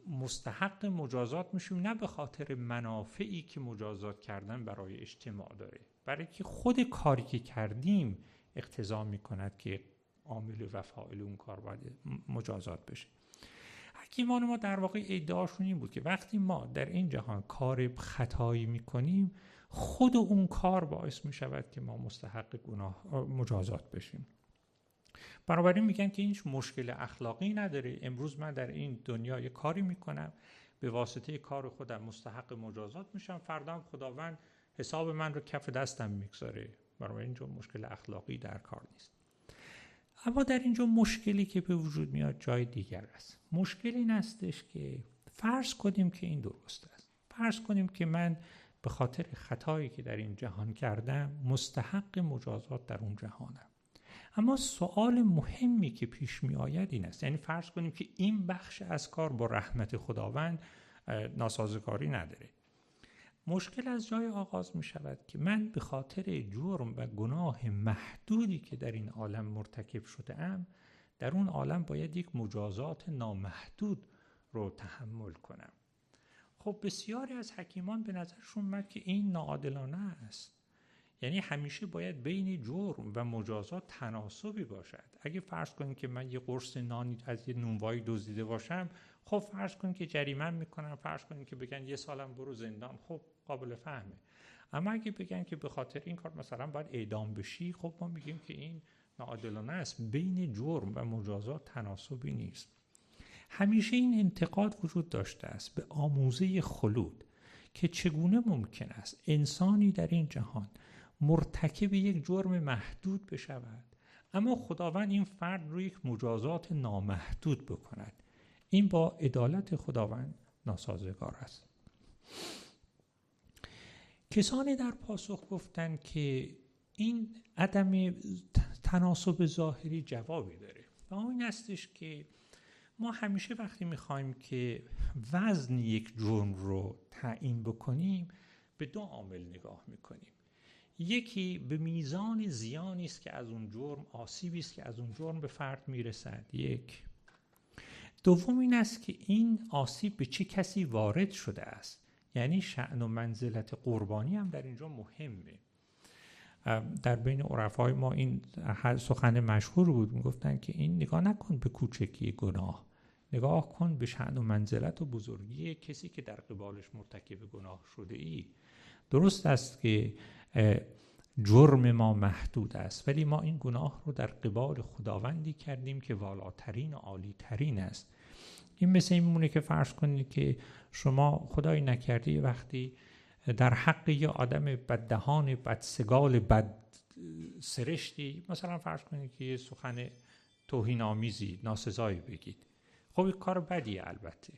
مستحق مجازات میشیم نه به خاطر منافعی که مجازات کردن برای اجتماع داره. برای که خود کاری که کردیم اقتضا می‌کند که عامل و فاعل اون کار باید مجازات بشه. حکیمان ما در واقع ادعاشون این بود که وقتی ما در این جهان کار خطایی می‌کنیم خود اون کار باعث می‌شود که ما مستحق گناه مجازات بشیم. بنابراین میگن که هیچ مشکل اخلاقی نداره. امروز من در این دنیا یه کاری می‌کنم. به واسطه کار خودم مستحق مجازات میشم. فردا خداوند حساب من رو کف دستم می‌گذاره. برای اینجا مشکل اخلاقی در کار نیست. اما در اینجا مشکلی که به وجود میاد جای دیگر است. مشکل این استش که فرض کنیم که این درست است. فرض کنیم که من به خاطر خطایی که در این جهان کردم مستحق مجازات در اون جهانم. اما سوال مهمی که پیش می آید این است. یعنی فرض کنیم که این بخش از کار با رحمت خداوند ناسازگاری نداره. مشکل از جای آغاز می شود که من به خاطر جرم و گناه محدودی که در این عالم مرتکب شده ام در اون عالم باید یک مجازات نامحدود رو تحمل کنم. خب بسیاری از حکیمان به نظرشون اومد که این ناعادلانه است. یعنی همیشه باید بین جرم و مجازات تناسبی باشد. اگه فرض کنیم که من یه قرص نانی از یه نونوایی دزدیده باشم خب فرض کنیم که جریمه می‌کنن فرض کنیم که بگن یه سالم برو زندان. خب قابل فهمه. اما اگه بگن که به خاطر این کار مثلا باید اعدام بشی خب ما میگیم که این ناعادلانه است. بین جرم و مجازات تناسبی نیست. همیشه این انتقاد وجود داشته است به آموزه خلود که چگونه ممکن است انسانی در این جهان مرتکب یک جرم محدود بشود. اما خداوند این فرد رو یک مجازات نامحدود بکند. این با عدالت خداوند ناسازگار است. کسانی در پاسخ گفتند که این عدم تناسب ظاهری جوابی داره. و این استش که ما همیشه وقتی می‌خوایم که وزن یک جرم رو تعیین بکنیم به دو عامل نگاه می‌کنیم. یکی به میزان زیانی است که از اون جرم آسیبی است که از اون جرم به فرد می‌رسد. یک. دوم این است که این آسیب به چه کسی وارد شده است؟ یعنی شعن و منزلت قربانی هم در اینجا مهمه. در بین عرفای ما این سخن مشهور بود می‌گفتن که این نگاه نکن به کوچکی گناه. نگاه کن به شعن و منزلت و بزرگی کسی که در قبالش مرتکب گناه شده ای. درست است که جرم ما محدود است ولی ما این گناه رو در قبال خداوندی کردیم که والاترین و عالیترین است. این مثل این میمونه که فرض کنید که شما خدایی نکردی وقتی در حق یه آدم بددهان بدسگال بد سرشتی مثلا فرض کنید که یه سخن توهین آمیزی ناسزایی بگید. خب کار بدیه البته.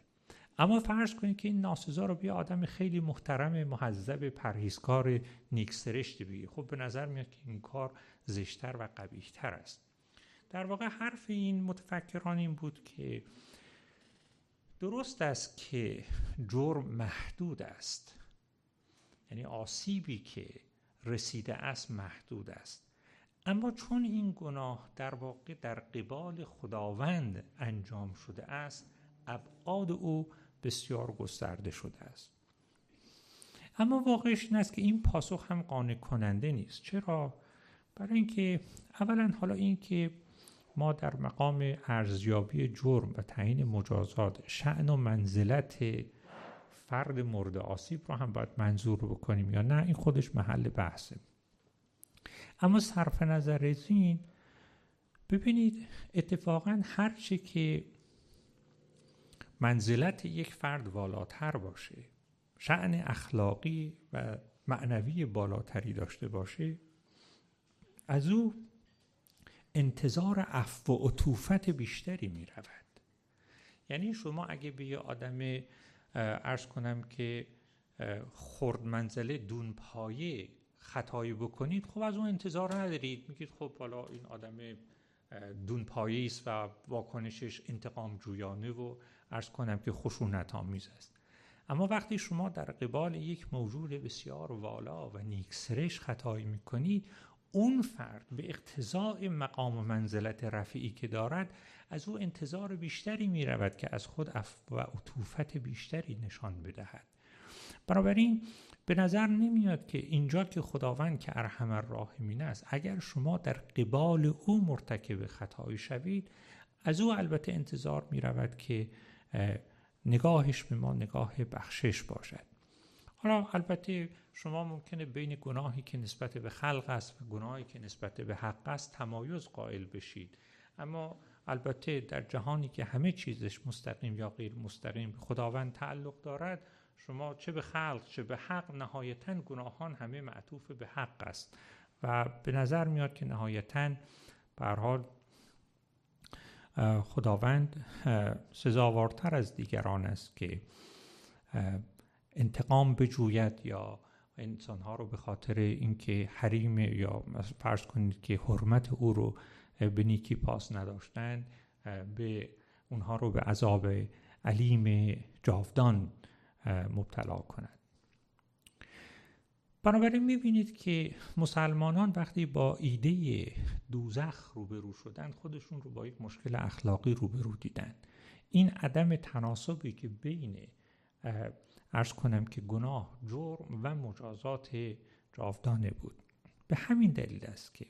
اما فرض کنید که این ناسزا رو بیا آدم خیلی محترم محذب پرهیزکار نیکسرشتی بگی. خب به نظر میاد که این کار زشتر و قبیحتر است. در واقع حرف این متفکران این بود که درست است که جرم محدود است. یعنی آسیبی که رسیده است محدود است. اما چون این گناه در واقع در قبال خداوند انجام شده است ابعاد او بسیار گسترده شده است. اما واقعش این است که این پاسخ هم قانع کننده نیست. چرا؟ برای اینکه اولا حالا اینکه ما در مقام ارزیابی جرم و تعیین مجازات شعن و منزلت فرد مورد آسیب رو هم باید منظور بکنیم یا نه این خودش محل بحثه. اما صرف نظر از این ببینید اتفاقا هرچه که منزلت یک فرد والاتر باشه شعن اخلاقی و معنوی بالاتری داشته باشه از او انتظار عفو و عطوفت بیشتری می رود یعنی شما اگه به یه آدم ارز کنم که خرد منزله دون پایه خطایی بکنید خب از اون انتظار ندارید. میگید خب حالا این آدم دونپایی است و واکنشش انتقام جویانه و ارز کنم که خشونت آمیز است اما وقتی شما در قبال یک موجود بسیار والا و نیکسرش خطایی می‌کنید اون فرد به اقتضاع مقام و منزلت رفیعی که دارد از او انتظار بیشتری می رود که از خود و عطوفت بیشتری نشان بدهد. بنابراین به نظر نمیاد که اینجا که خداوند که ارحم الراحمین است اگر شما در قبال او مرتکب خطایی شوید از او البته انتظار می رود که نگاهش به ما نگاه بخشش باشد. حالا البته شما ممکنه بین گناهی که نسبت به خلق است و گناهی که نسبت به حق است تمایز قائل بشید. اما البته در جهانی که همه چیزش مستقیم یا غیر مستقیم به خداوند تعلق دارد شما چه به خلق چه به حق نهایتا گناهان همه معطوف به حق است. و به نظر میاد که نهایتا به حال خداوند سزاوارتر از دیگران است که انتقام بجوید یا انسانها رو به خاطر اینکه حریم یا فرض کنید که حرمت او رو به نیکی پاس نداشتن به اونها رو به عذاب علیم جاودان مبتلا کند بنابراین می‌بینید که مسلمانان وقتی با ایده دوزخ روبرو شدن خودشون رو با یک مشکل اخلاقی روبرو دیدن. این عدم تناسبی که بین ارز کنم که گناه جرم و مجازات جاودانه بود. به همین دلیل است که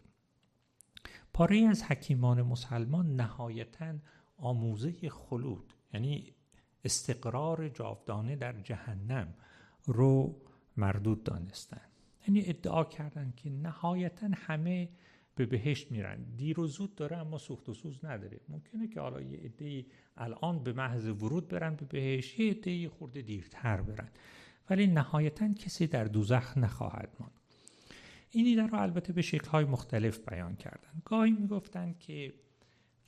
پاره از حکیمان مسلمان نهایتا آموزه خلود یعنی استقرار جاودانه در جهنم رو مردود دانستن. یعنی ادعا کردن که نهایتا همه به بهشت میرن. دیر و زود داره اما سوخت و سوز نداره. ممکنه که حالا یه عده الان به محض ورود برن به بهشت یه عده خورده دیرتر برن. ولی نهایتا کسی در دوزخ نخواهد ماند. این ایده رو البته به شکلهای مختلف بیان کردن. گاهی می‌گفتن که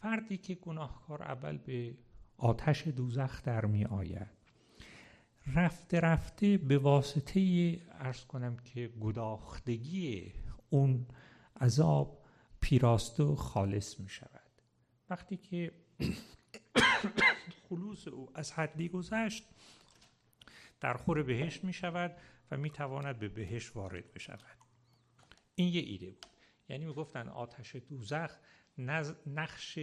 فردی که گناهکار اول به آتش دوزخ در می آید رفته رفته به واسطه ارز کنم که گداختگی اون عذاب پیراسته و خالص می شود. وقتی که خلوص او از حدی گذشت در خور بهش می شود و می تواند به بهش وارد بشود. این یه ایده بود. یعنی می گفتن آتش دوزخ نقش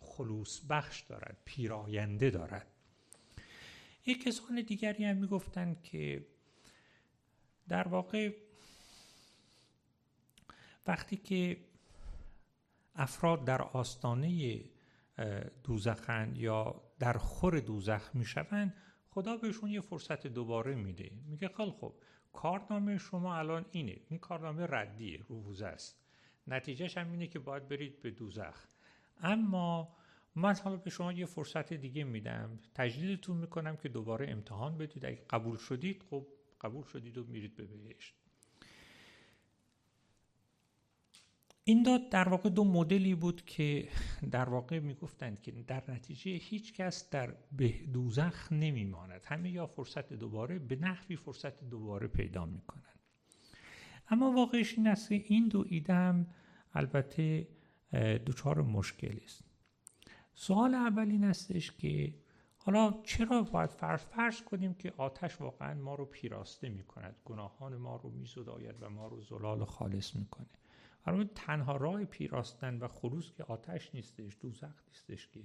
خلوص بخش دارد پیراینده دارد. یک کسان دیگری هم می‌گفتند که در واقع وقتی که افراد در آستانه دوزخند یا در خور دوزخ می‌شوند خدا بهشون یه فرصت دوباره میده. میگه خیلی خب کارنامه شما الان اینه. این کارنامه ردیه روزه است. نتیجهش هم اینه که باید برید به دوزخ. اما من حالا به شما یه فرصت دیگه میدم. تجدیدتون می‌کنم که دوباره امتحان بدید. اگه قبول شدید خب قبول شدید و میرید به بهشت. این داد در واقع دو مدلی بود که در واقع می‌گفتند که در نتیجه هیچ کس در به دوزخ نمیماند. همه یا فرصت دوباره به نحوی فرصت دوباره پیدا می‌کنند. اما واقعش این است این دو ایده هم البته دوچار مشکلی است. سوال اول این استش که حالا چرا باید فرض فرض کنیم که آتش واقعا ما رو پیراسته می کند گناهان ما رو می و ما رو زلال خالص می‌کنه. برای تنها راه پیراستن و خروس که آتش نیستش دوزخ نیستش که.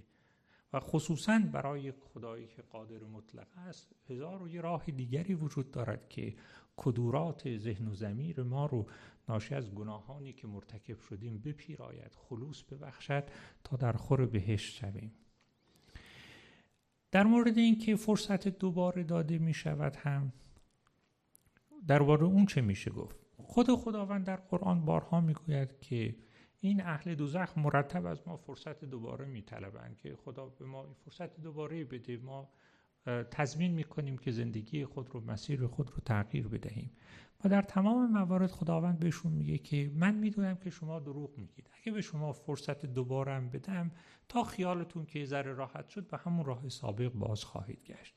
و خصوصا برای خدایی که قادر مطلق است هزار و یه راه دیگری وجود دارد که کدورات ذهن و زمیر ما رو ناشی از گناهانی که مرتکب شدیم بپیراید خلوص ببخشد تا در خور بهشت شویم. در مورد اینکه فرصت دوباره داده می شود هم درباره اون چه میشه گفت؟ خود خداوند در قرآن بارها می‌گوید که این اهل دوزخ مرتب از ما فرصت دوباره میطلبند که خدا به ما فرصت دوباره بده. ما تضمین می‌کنیم که زندگی خود رو مسیر خود رو تغییر بدهیم. و در تمام موارد خداوند بهشون میگه که من می‌دونم که شما دروغ میگید. اگه به شما فرصت دوباره بدم تا خیالتون که ذره راحت شد به همون راه سابق باز خواهید گشت.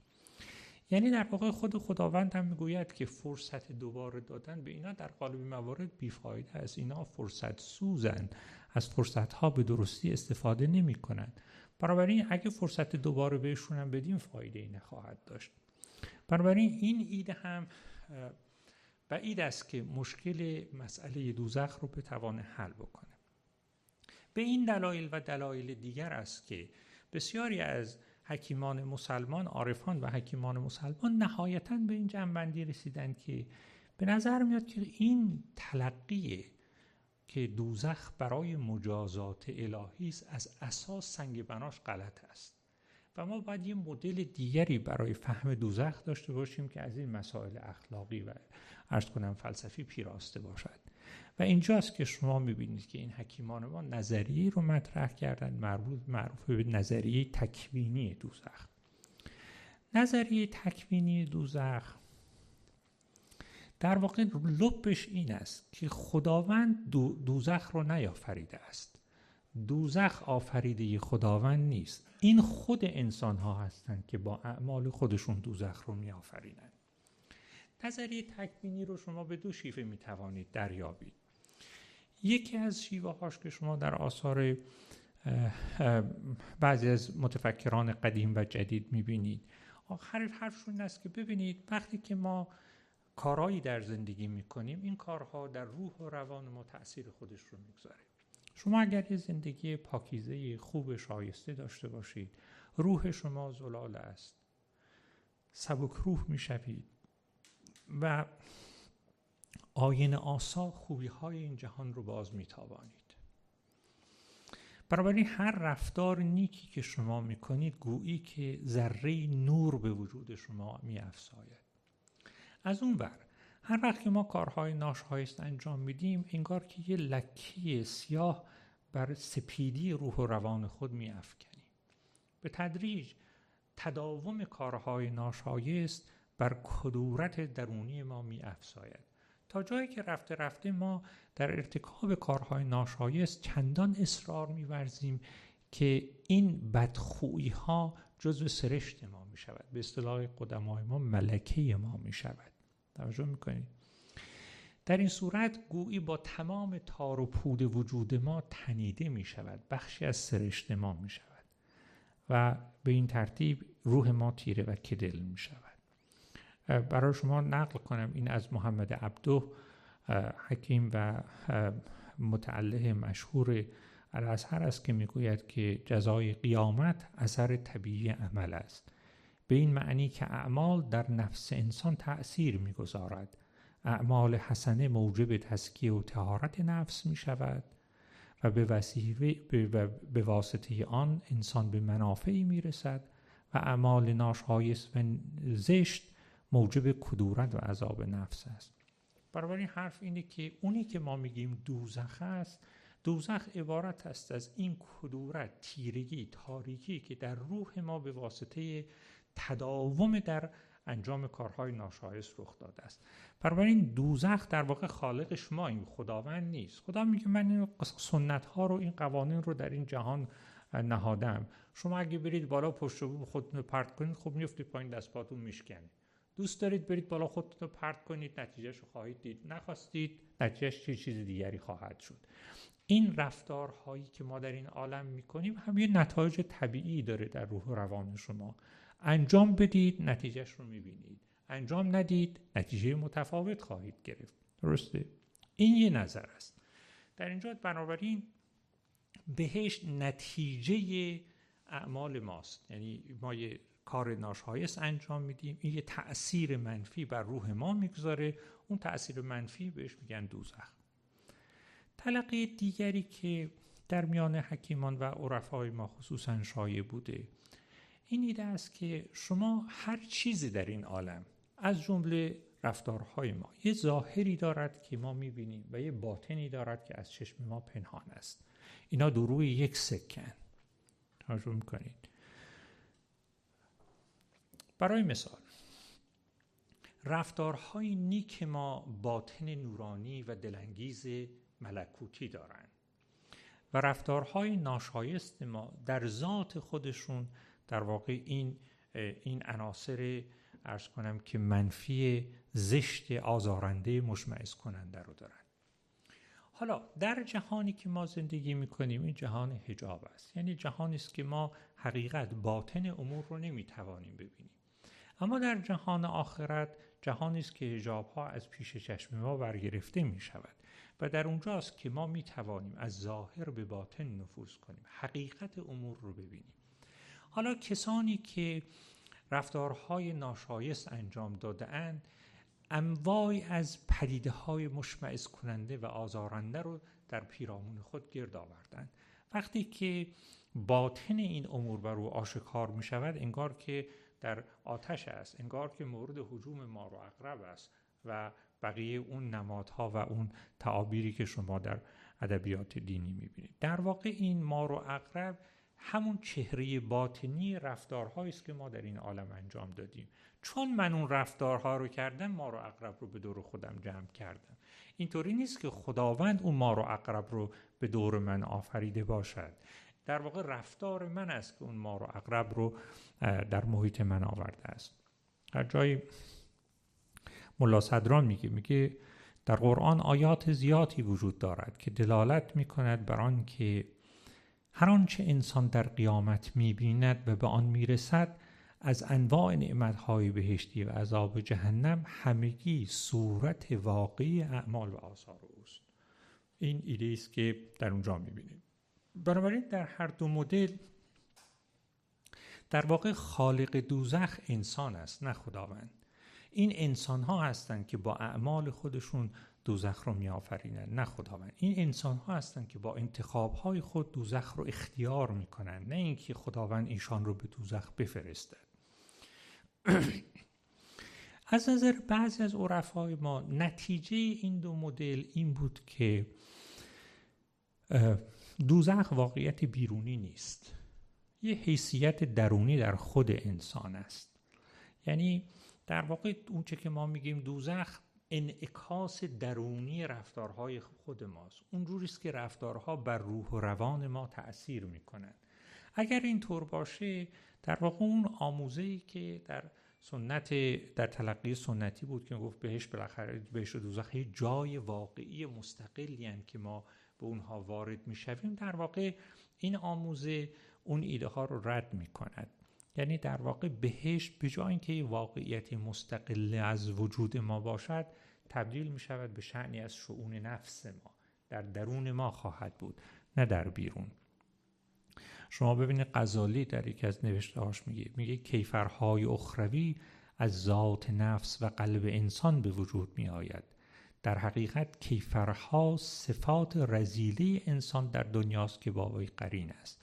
یعنی در واقع خود خداوند هم می‌گوید که فرصت دوباره دادن به اینا در قالب موارد بیفایده است. اینا فرصت سوزن. از فرصت ها به درستی استفاده نمی کنند بنابراین اگه فرصت دوباره بهشون هم بدیم فایده ای نخواهد داشت. بنابراین این ایده هم بعید است که مشکل مسئله دوزخ رو بتوانه حل بکنه. به این دلایل و دلایل دیگر است که بسیاری از حکیمان مسلمان عارفان و حکیمان مسلمان نهایتا به این جنبندی رسیدند که به نظر میاد که این تلقی که دوزخ برای مجازات الهی است از اساس سنگ بناش غلط است. و ما باید یه مدل دیگری برای فهم دوزخ داشته باشیم که از این مسائل اخلاقی و ارز کنم فلسفی پیراسته باشد. و اینجاست که شما می‌بینید که این حکیمان ما نظریه رو مطرح کردن مربوط معروف به نظریه تکوینی دوزخ. نظریه تکوینی دوزخ در واقع لبش این است که خداوند دوزخ رو نیافریده است. دوزخ آفریده خداوند نیست. این خود انسان ها هستند که با اعمال خودشون دوزخ رو می آفرینند نظریه تکوینی رو شما به دو شیفه می توانید دریابید. یکی از شیوه هاش که شما در آثار بعضی از متفکران قدیم و جدید می بینید آخر حرفشون است که ببینید وقتی که ما کارهایی در زندگی می کنیم این کارها در روح و روان ما تاثیر خودش رو می‌گذاره. شما اگر یه زندگی پاکیزه خوب شایسته داشته باشید روح شما زلال است. سبک روح می شوید و آین آسا خوبی های این جهان رو باز می تابانید بنابراین هر رفتار نیکی که شما می کنید گویی که ذره نور به وجود شما می افزاید از اون ور. هر وقت که ما کارهای ناشایست انجام میدیم انگار که یه لکی سیاه بر سپیدی روح و روان خود می افکنیم به تدریج تداوم کارهای ناشایست بر کدورت درونی ما می افزاید تا جایی که رفته رفته ما در ارتکاب کارهای ناشایست چندان اصرار میورزیم که این بدخویی ها جزو سرشت ما می شود به اصطلاح قدمای ما ملکه ما می شود توجه می‌کنید. در این صورت گویی با تمام تار و پود وجود ما تنیده می شود بخشی از سرشت ما می شود و به این ترتیب روح ما تیره و کدل می شود برای شما نقل کنم این از محمد عبدو حکیم و متعله مشهور الازهر است که می‌گوید که جزای قیامت اثر طبیعی عمل است. به این معنی که اعمال در نفس انسان تأثیر می‌گذارد. اعمال حسنه موجب تسکیه و تهارت نفس می شود و به, وسیله به واسطه آن انسان به منافعی می رسد و اعمال ناشایست و زشت موجب کدورت و عذاب نفس است. این حرف اینه که اونی که ما میگیم دوزخ است دوزخ عبارت است از این کدورت تیرگی تاریکی که در روح ما به واسطه تداوم در انجام کارهای ناشایست رخ داده است. این دوزخ در واقع خالقش ما این خداوند نیست. خدا میگه من این سنت ها رو این قوانین رو در این جهان نهادم. شما اگه برید بالا پشت رو خود پرت کنید خب میفتید پایین دست پاتون میشکنه. دوست دارید برید بالا خودتون رو پرت کنید نتیجهش رو خواهید دید. نخواستید نتیجهش چیز دیگری خواهد شد. این رفتارهایی که ما در این عالم می‌کنیم هم یه نتایج طبیعی داره در روح و روان شما. انجام بدید نتیجهش رو می‌بینید. انجام ندید نتیجه متفاوت خواهید گرفت. درسته. این یه نظر است. در اینجا بنابراین بهش نتیجه اعمال ماست. یعنی ما یه کار ناشایست انجام میدیم. این یه تأثیر منفی بر روح ما می‌گذاره. اون تأثیر منفی بهش میگن دوزخ. تلقی دیگری که در میان حکیمان و عرفای ما خصوصا شایع بوده. این ایده است که شما هر چیزی در این عالم از جمله رفتارهای ما یه ظاهری دارد که ما می‌بینیم و یه باطنی دارد که از چشم ما پنهان است. اینا دروی یک سکن. توجه می‌کنید. برای مثال رفتارهای نیک ما باطن نورانی و دلانگیز ملکوتی دارند و رفتارهای ناشایست ما در ذات خودشون در واقع این این عناصر ارز کنم که منفی زشت آزارنده مشمعز کننده رو دارن. حالا در جهانی که ما زندگی می‌کنیم این جهان حجاب است. یعنی جهانی است که ما حقیقت باطن امور رو نمی‌توانیم ببینیم. اما در جهان آخرت جهانی است که حجاب ها از پیش چشم ما برگرفته می شود و در اونجاست که ما می توانیم از ظاهر به باطن نفوذ کنیم حقیقت امور رو ببینیم. حالا کسانی که رفتارهای ناشایست انجام داده اند انواعی از پدیده های مشمعز کننده و آزارنده رو در پیرامون خود گرد آوردند. وقتی که باطن این امور بر او آشکار می شود انگار که در آتش است انگار که مورد حجوم مار و اقرب است و بقیه اون نمادها و اون تعابیری که شما در ادبیات دینی می‌بینید. در واقع این مار و اقرب همون چهره باطنی رفتارهایی است که ما در این عالم انجام دادیم. چون من اون رفتارها رو کردم ما رو اقرب رو به دور خودم جمع کردم. اینطوری نیست که خداوند اون ما رو اقرب رو به دور من آفریده باشد. در واقع رفتار من است که اون ما رو اقرب رو در محیط من آورده است. در جای ملا صدران میگه میگه در قرآن آیات زیادی وجود دارد که دلالت می‌کند بر آن که هر آنچه انسان در قیامت می‌بیند و به آن می‌رسد از انواع نعمتهای بهشتی و عذاب جهنم همگی صورت واقعی اعمال و آثار اوست. این ایده است که در اونجا می‌بینیم. بنابراین در هر دو مدل در واقع خالق دوزخ انسان است نه خداوند. این انسان ها هستند که با اعمال خودشون دوزخ رو می آفرینن نه خداوند این انسان ها هستند که با انتخاب های خود دوزخ رو اختیار می کنن نه اینکه خداوند ایشان رو به دوزخ بفرستد از نظر بعضی از عرفای ما نتیجه این دو مدل این بود که دوزخ واقعیت بیرونی نیست. یه حیثیت درونی در خود انسان است. یعنی در واقع اونچه که ما میگیم دوزخ انعکاس درونی رفتارهای خود ماست. اونجوری است که رفتارها بر روح و روان ما تأثیر می‌کنند اگر این طور باشه در واقع اون آموزه ای که در سنت در تلقی سنتی بود که گفت بهش بالاخره بهش دوزخ جای واقعی مستقلی که ما به اونها وارد می‌شویم در واقع این آموزه اون ایده ها رو رد می کند یعنی در واقع بهشت به جای اینکه واقعیت مستقل از وجود ما باشد تبدیل می شود به شعنی از شعون نفس ما. در درون ما خواهد بود نه در بیرون. شما ببینید غزالی در یکی از نوشته هاش میگه میگه کیفرهای اخروی از ذات نفس و قلب انسان به وجود می آید در حقیقت کیفرها صفات رزیله انسان در دنیاست که با وی قرین است.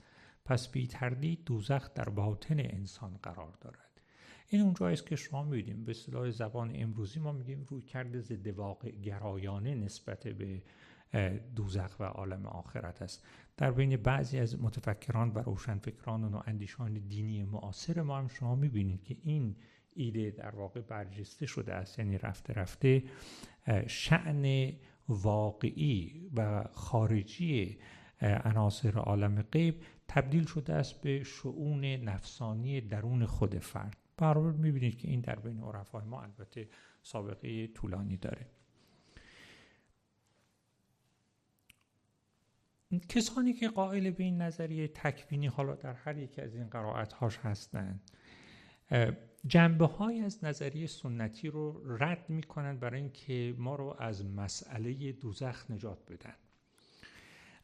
پس بی تردید دوزخ در باطن انسان قرار دارد. این اونجایی است که شما می‌بینیم. به اصطلاح زبان امروزی ما میگیم روی کرده ضد واقع گرایانه نسبت به دوزخ و عالم آخرت است. در بین بعضی از متفکران و روشنفکران و اندیشان دینی معاصر ما هم شما می‌بینید که این ایده در واقع برجسته شده است. یعنی رفته رفته شعن واقعی و خارجی عناصر عالم غیب تبدیل شده است به شعون نفسانی درون خود فرد. برابر می‌بینید که این در بین عرفای ما البته سابقه طولانی داره. کسانی که قائل به این نظریه تکوینی حالا در هر یکی از این قرائت هاش هستند جنبه های از نظریه سنتی رو رد می کنند برای اینکه ما رو از مسئله دوزخ نجات بدن.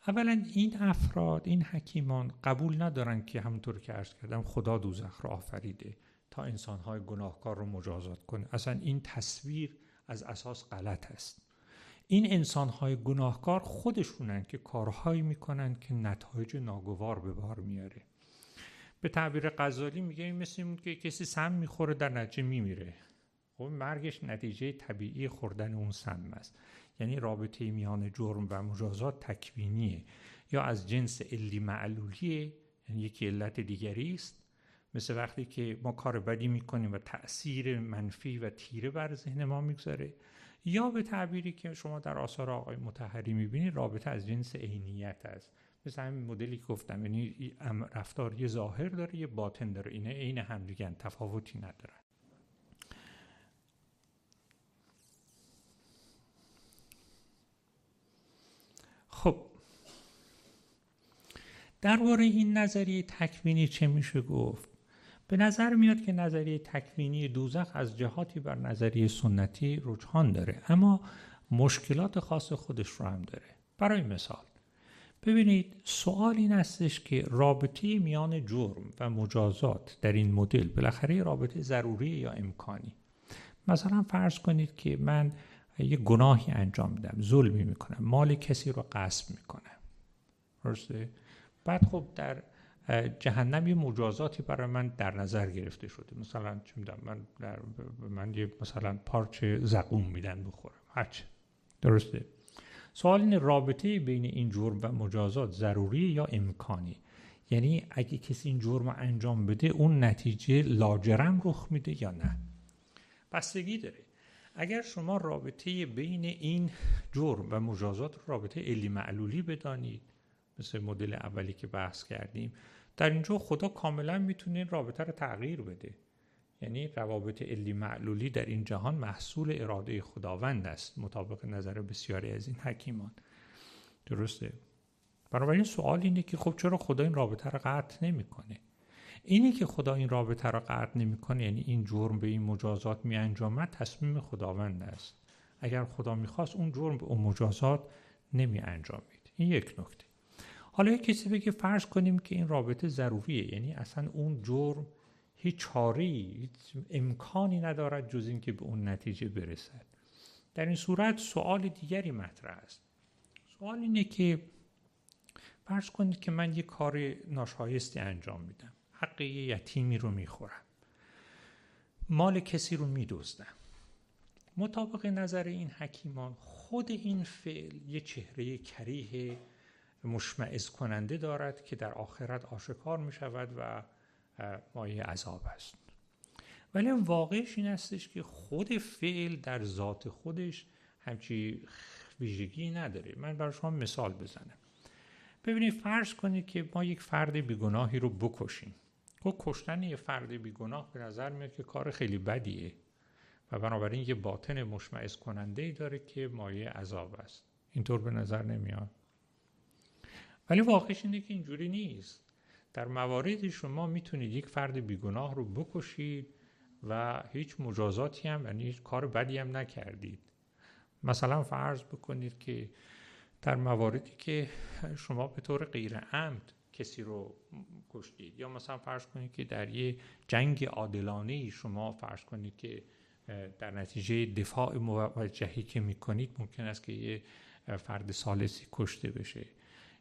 اولا این افراد این حکیمان قبول ندارن که همونطور که عرض کردم خدا دوزخ رو آفریده تا انسانهای گناهکار رو مجازات کنه. اصلا این تصویر از اساس غلط است. این انسانهای گناهکار خودشونن که کارهایی می‌کنن که نتایج ناگوار به بار میاره به تعبیر غزالی میگه این مثل که کسی سم می‌خوره در نتیجه میمیره. خب مرگش نتیجه طبیعی خوردن اون سم است. یعنی رابطه میان جرم و مجازات تکوینیه. یا از جنس علی معلولیه یعنی یکی علت دیگری است. مثل وقتی که ما کار بدی می‌کنیم و تاثیر منفی و تیره بر ذهن ما می‌گذاره. یا به تعبیری که شما در آثار آقای متحری می‌بینید رابطه از جنس عینیت است. مثل همین مدلی که گفتم یعنی رفتار یه ظاهر داره یه باطن داره. اینه عین هم دیگه تفاوتی ندارن. خب درباره این نظریه تکوینی چه میشه گفت؟ به نظر میاد که نظریه تکوینی دوزخ از جهاتی بر نظریه سنتی رجحان داره اما مشکلات خاص خودش رو هم داره. برای مثال ببینید سوال این استش که رابطه میان جرم و مجازات در این مدل بالاخره رابطه ضروری یا امکانی؟ مثلا فرض کنید که من یه گناهی انجام میدم ظلمی می‌کنم مال کسی رو غصب می‌کنم. درسته؟ بعد خب در جهنم یه مجازاتی برای من در نظر گرفته شده. مثلا چه می‌دونم من در من یه مثلا پارچه زقوم میدن بخورم هرچه درسته؟ سوال این رابطه بین این جرم و مجازات ضروری یا امکانی؟ یعنی اگه کسی این جرم انجام بده اون نتیجه لاجرم رخ میده یا نه؟ بستگی داره. اگر شما رابطه بین این جرم و مجازات رابطه علی معلولی بدانید مثل مدل اولی که بحث کردیم در اینجا خدا کاملا می‌تونه رابطه رو تغییر بده. یعنی روابط علی معلولی در این جهان محصول اراده خداوند است مطابق نظر بسیاری از این حکیمان. درسته؟ بنابراین سوال اینه که خب چرا خدا این رابطه رو قطع نمی‌کنه؟ اینی که خدا این رابطه را قطع نمی‌کنه یعنی این جرم به این مجازات می انجامد تصمیم خداوند است. اگر خدا می‌خواست اون جرم به اون مجازات نمی انجامید این یک نکته. حالا یک کسی بگه فرض کنیم که این رابطه ضروریه یعنی اصلا اون جرم هیچ چاری هیچ امکانی ندارد جز اینکه به اون نتیجه برسد. در این صورت سوال دیگری مطرح است. سوال اینه که فرض کنید که من یک کار ناشایستی انجام میدم. حق یتیمی رو می‌خورم. مال کسی رو میدزدم. مطابق نظر این حکیمان خود این فعل یه چهره کریه مشمعز کننده دارد که در آخرت آشکار می شود و مایه عذاب است. ولی واقعش این استش که خود فعل در ذات خودش همچی ویژگی نداره. من برای شما مثال بزنم. ببینید فرض کنید که ما یک فرد بیگناهی رو بکشیم. خب کشتن یه فرد بیگناه به نظر میاد که کار خیلی بدیه و بنابراین یه باطن مشمعز کننده ای داره که مایه عذاب است. اینطور به نظر نمیاد. ولی واقعش اینه که اینجوری نیست. در مواردی شما می‌تونید یک فرد بیگناه رو بکشید و هیچ مجازاتی هم یعنی هیچ کار بدی هم نکردید. مثلا فرض بکنید که در مواردی که شما به طور غیر عمد کسی رو کشتید. یا مثلا فرض کنید که در یه جنگ عادلانه شما فرض کنید که در نتیجه دفاع موجهی که می‌کنید ممکن است که یه فرد سالسی کشته بشه.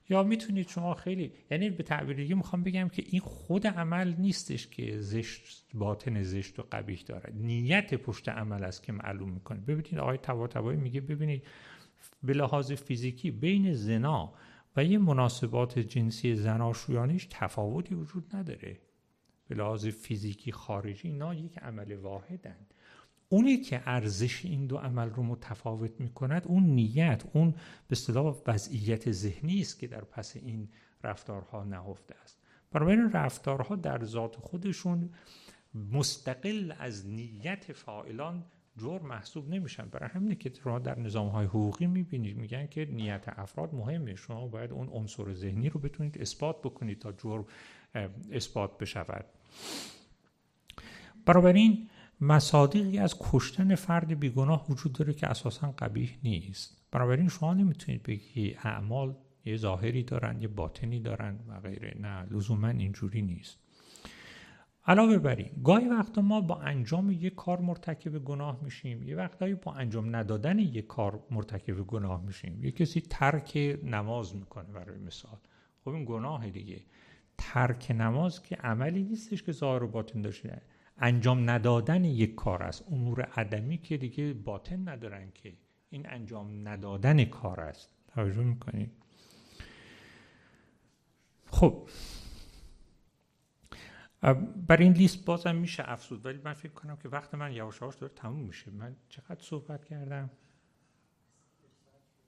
یا می‌تونید شما خیلی یعنی به تعبیر دیگه می‌خوام بگم که این خود عمل نیستش که زشت باطن زشت و قبیح داره. نیت پشت عمل است که معلوم می‌کنه. ببینید آقای تبا میگه ببینید به لحاظ فیزیکی بین زنا و یه مناسبات جنسی زناشویانیش تفاوتی وجود نداره. به لحاظ فیزیکی خارجی اینا یک عمل واحدن. اونی که ارزش این دو عمل رو متفاوت می کند اون نیت اون به اصطلاح وضعیت ذهنی است که در پس این رفتارها نهفته است. برای این رفتارها در ذات خودشون مستقل از نیت فاعلان جور محسوب نمیشن. برای همینه که شما در نظام های حقوقی می‌بینید میگن که نیت افراد مهمه. شما باید اون عنصر ذهنی رو بتونید اثبات بکنید تا جور اثبات بشود. این مصادیقی از کشتن فرد بیگناه وجود داره که اساسا قبیح نیست. این شما نمی‌تونید بگی اعمال یه ظاهری دارن یه باطنی دارن و غیره. نه لزوما اینجوری نیست. علاوه بر این گاهی وقتا ما با انجام یک کار مرتکب گناه میشیم. یه وقتایی با انجام ندادن یک کار مرتکب گناه میشیم. یه کسی ترک نماز می‌کنه برای مثال. خب این گناه دیگه. ترک نماز که عملی نیستش که ظاهر و باطن داشته. انجام ندادن یک کار است. امور عدمی که دیگه باطن ندارن که. این انجام ندادن کار است. توجه می‌کنید خب بر این لیست بازم میشه افزود ولی من فکر کنم که وقت من یواش یواش داره تموم میشه. من چقدر صحبت کردم؟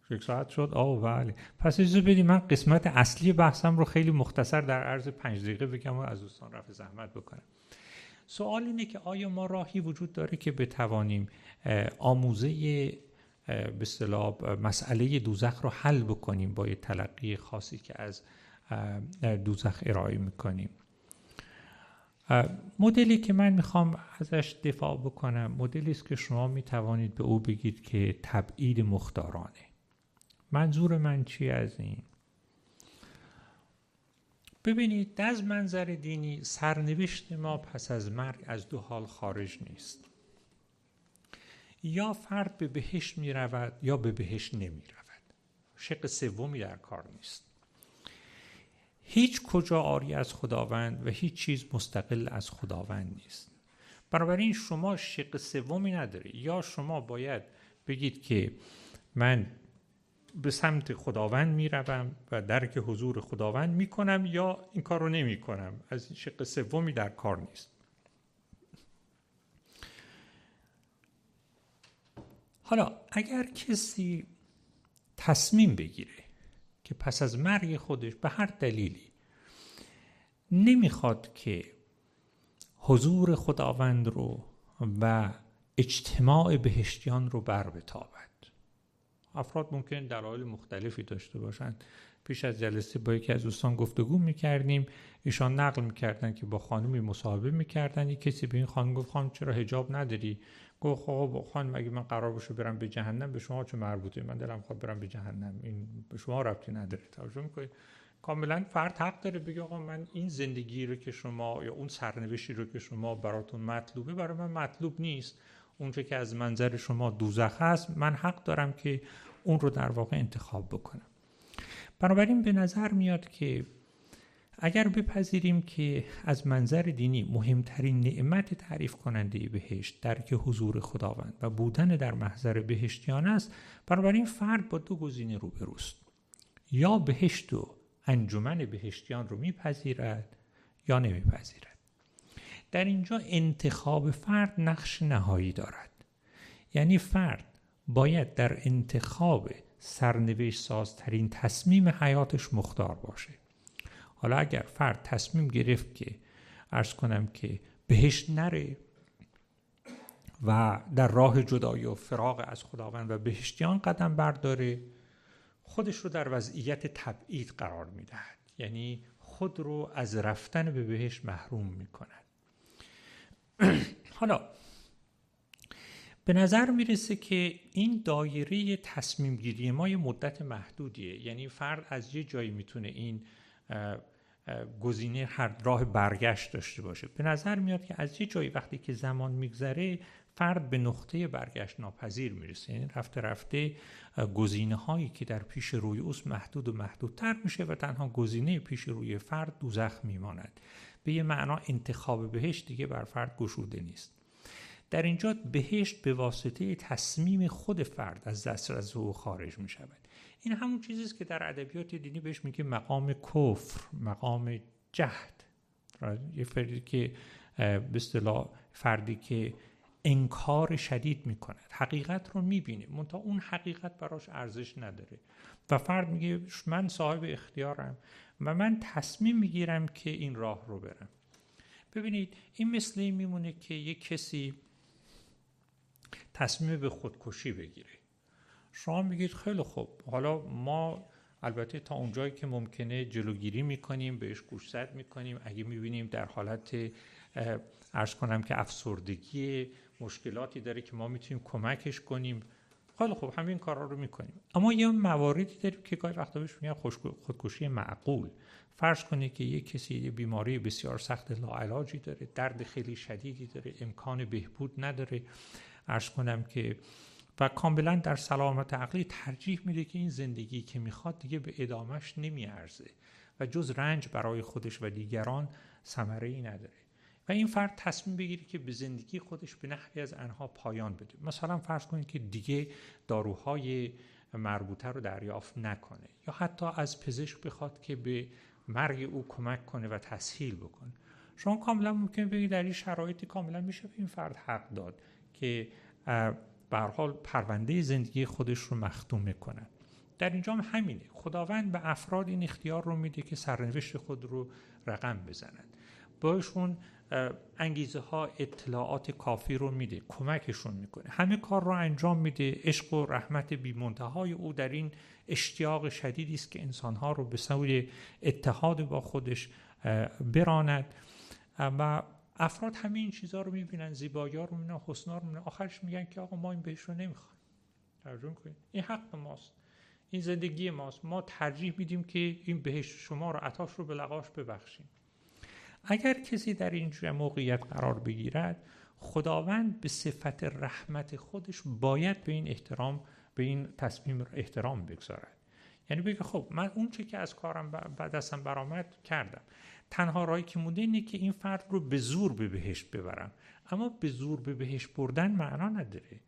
یک ساعت شد؟ آه بله. پس اجازه بدید من قسمت اصلی بحثم رو خیلی مختصر در عرض پنج دقیقه بگم و از دوستان رفع زحمت بکنم. سوال اینه که آیا ما راهی وجود داره که بتوانیم آموزه به اصطلاح مسئله دوزخ رو حل بکنیم با یه تلقی خاصی که از دوزخ ارائه می‌کنیم؟ مدلی که من می‌خوام ازش دفاع بکنم مدلی است که شما می‌توانید به او بگید که تبعید مختارانه. منظور من چی از این؟ ببینید از منظر دینی سرنوشت ما پس از مرگ از دو حال خارج نیست. یا فرد به بهشت می رود یا به بهشت نمی رود شق سومی در کار نیست. هیچ کجا آری از خداوند و هیچ چیز مستقل از خداوند نیست. بنابراین شما شق سومی نداری. یا شما باید بگید که من به سمت خداوند می‌روم و درک حضور خداوند می‌کنم یا این کار رو نمی کنم از شق سومی در کار نیست. حالا اگر کسی تصمیم بگیره که پس از مرگ خودش به هر دلیلی نمی‌خواد که حضور خداوند رو و اجتماع بهشتیان رو بر بتابد. افراد ممکن دلایل مختلفی داشته باشند. پیش از جلسه با یکی از دوستان گفتگو می‌کردیم. ایشان نقل می‌کردن که با خانمی مصاحبه می‌کردن. یک کسی به این خانم گفت خانم چرا هجاب نداری؟ گفت خب خانم اگه من قرار باشه برم به جهنم؟ به شما چه مربوطه؟ من دلم خواهد برم به جهنم. این به شما ربطی نداره. توجه می‌کنید کاملا فرد حق داره بگه آقا من این زندگی رو که شما یا اون سرنوشتی رو که شما براتون مطلوبه برای من مطلوب نیست. اونچه که از منظر شما دوزخ هست من حق دارم که اون رو در واقع انتخاب بکنم. بنابراین به نظر میاد که اگر بپذیریم که از منظر دینی مهمترین نعمت تعریف کننده بهشت درک حضور خداوند و بودن در محضر بهشتیان است بنابراین فرد با دو گزینه روبروست. یا بهشت و انجمن بهشتیان رو میپذیرد یا نمیپذیرد. در اینجا انتخاب فرد نقش نهایی دارد. یعنی فرد باید در انتخاب سرنوشت سازترین تصمیم حیاتش مختار باشه. حالا اگر فرد تصمیم گرفت که ارز کنم که بهش نره و در راه جدایی و فراغ از خداوند و بهشتیان قدم برداره خودش رو در وضعیت تبعید قرار می‌دهد. یعنی خود رو از رفتن به بهش محروم می‌کند. حالا به نظر می‌رسه که این دایره تصمیم گیری ما یه مدت محدودیه. یعنی فرد از یه جایی می‌تونه این گزینه هر راه برگشت داشته باشه. به نظر میاد که از یه جایی وقتی که زمان میگذره فرد به نقطه برگشت ناپذیر می‌رسه. یعنی رفته رفته گزینه هایی که در پیش روی اوست محدود و محدودتر میشه و تنها گزینه پیش روی فرد دوزخ میماند. به یه معنا انتخاب بهش دیگه بر فرد گشوده نیست. در اینجا بهشت به واسطه تصمیم خود فرد از دسترس او خارج می شود این همون چیزی است که در ادبیات دینی بهش میگه مقام کفر مقام جهد. یه فردی که به اصطلاح فردی که انکار شدید می‌کند. حقیقت رو می‌بینه. منتها اون حقیقت براش ارزش نداره. و فرد میگه من صاحب اختیارم و من تصمیم می‌گیرم که این راه رو برم. ببینید این مثل این میمونه که یک کسی تصمیم به خودکشی بگیره. شما میگید خیلی خوب. حالا ما البته تا اونجایی که ممکنه جلوگیری می‌کنیم بهش گوشزد می‌کنیم. اگه می‌بینیم در حالت ارز کنم که افسردگی مشکلاتی داره که ما می‌تونیم کمکش کنیم. خیلی خوب همین کارا رو می‌کنیم. اما یه مواردی داریم که گاهی وقتا بهش میگن خودکشی معقول. فرض کنید که یک کسی یه بیماری بسیار سخت لاعلاجی داره درد خیلی شدیدی داره امکان بهبود نداره. ارز کنم که و کاملا در سلامت عقلی ترجیح میده که این زندگی که می‌خواد دیگه به ادامش نمیارزه و جز رنج برای خودش و دیگران ثمره ای نداره. و این فرد تصمیم بگیره که به زندگی خودش به نحوی از آنها پایان بده. مثلا فرض کنید که دیگه داروهای مربوطه رو دریافت نکنه یا حتی از پزشک بخواد که به مرگ او کمک کنه و تسهیل بکنه. شما کاملا ممکن بگید در این شرایطی کاملا میشه به این فرد حق داد که به حال پرونده زندگی خودش رو مختوم کنن در اینجا هم همینه. خداوند به افراد این اختیار رو میده که سرنوشت خود رو رقم بزنند. بهشون انگیزه ها اطلاعات کافی رو میده کمکشون می‌کنه. همه کار رو انجام میده. عشق و رحمت بیمنتهای او در این اشتیاق شدیدی است که انسانها رو به سوی اتحاد با خودش براند. و افراد همه این چیزها رو می‌بینن زیبایی رو می‌بینن حسنا رو می‌بینن. آخرش میگن که آقا ما این بهش رو نمی‌خوایم ترجمه کنید این حق ماست. این زندگی ماست. ما ترجیح میدیم که این بهش شما رو عطاش رو به لقاش ببخشیم. اگر کسی در این موقعیت قرار بگیرد خداوند به صفت رحمت خودش باید به این احترام به این تصمیم احترام بگذارد. یعنی بگه خب من اون چه که از کارم بعد ازم برآمد کردم. تنها رایی که مونده اینه که این فرد رو به زور به بهشت ببرم اما به زور به بهشت بردن معنا نداره.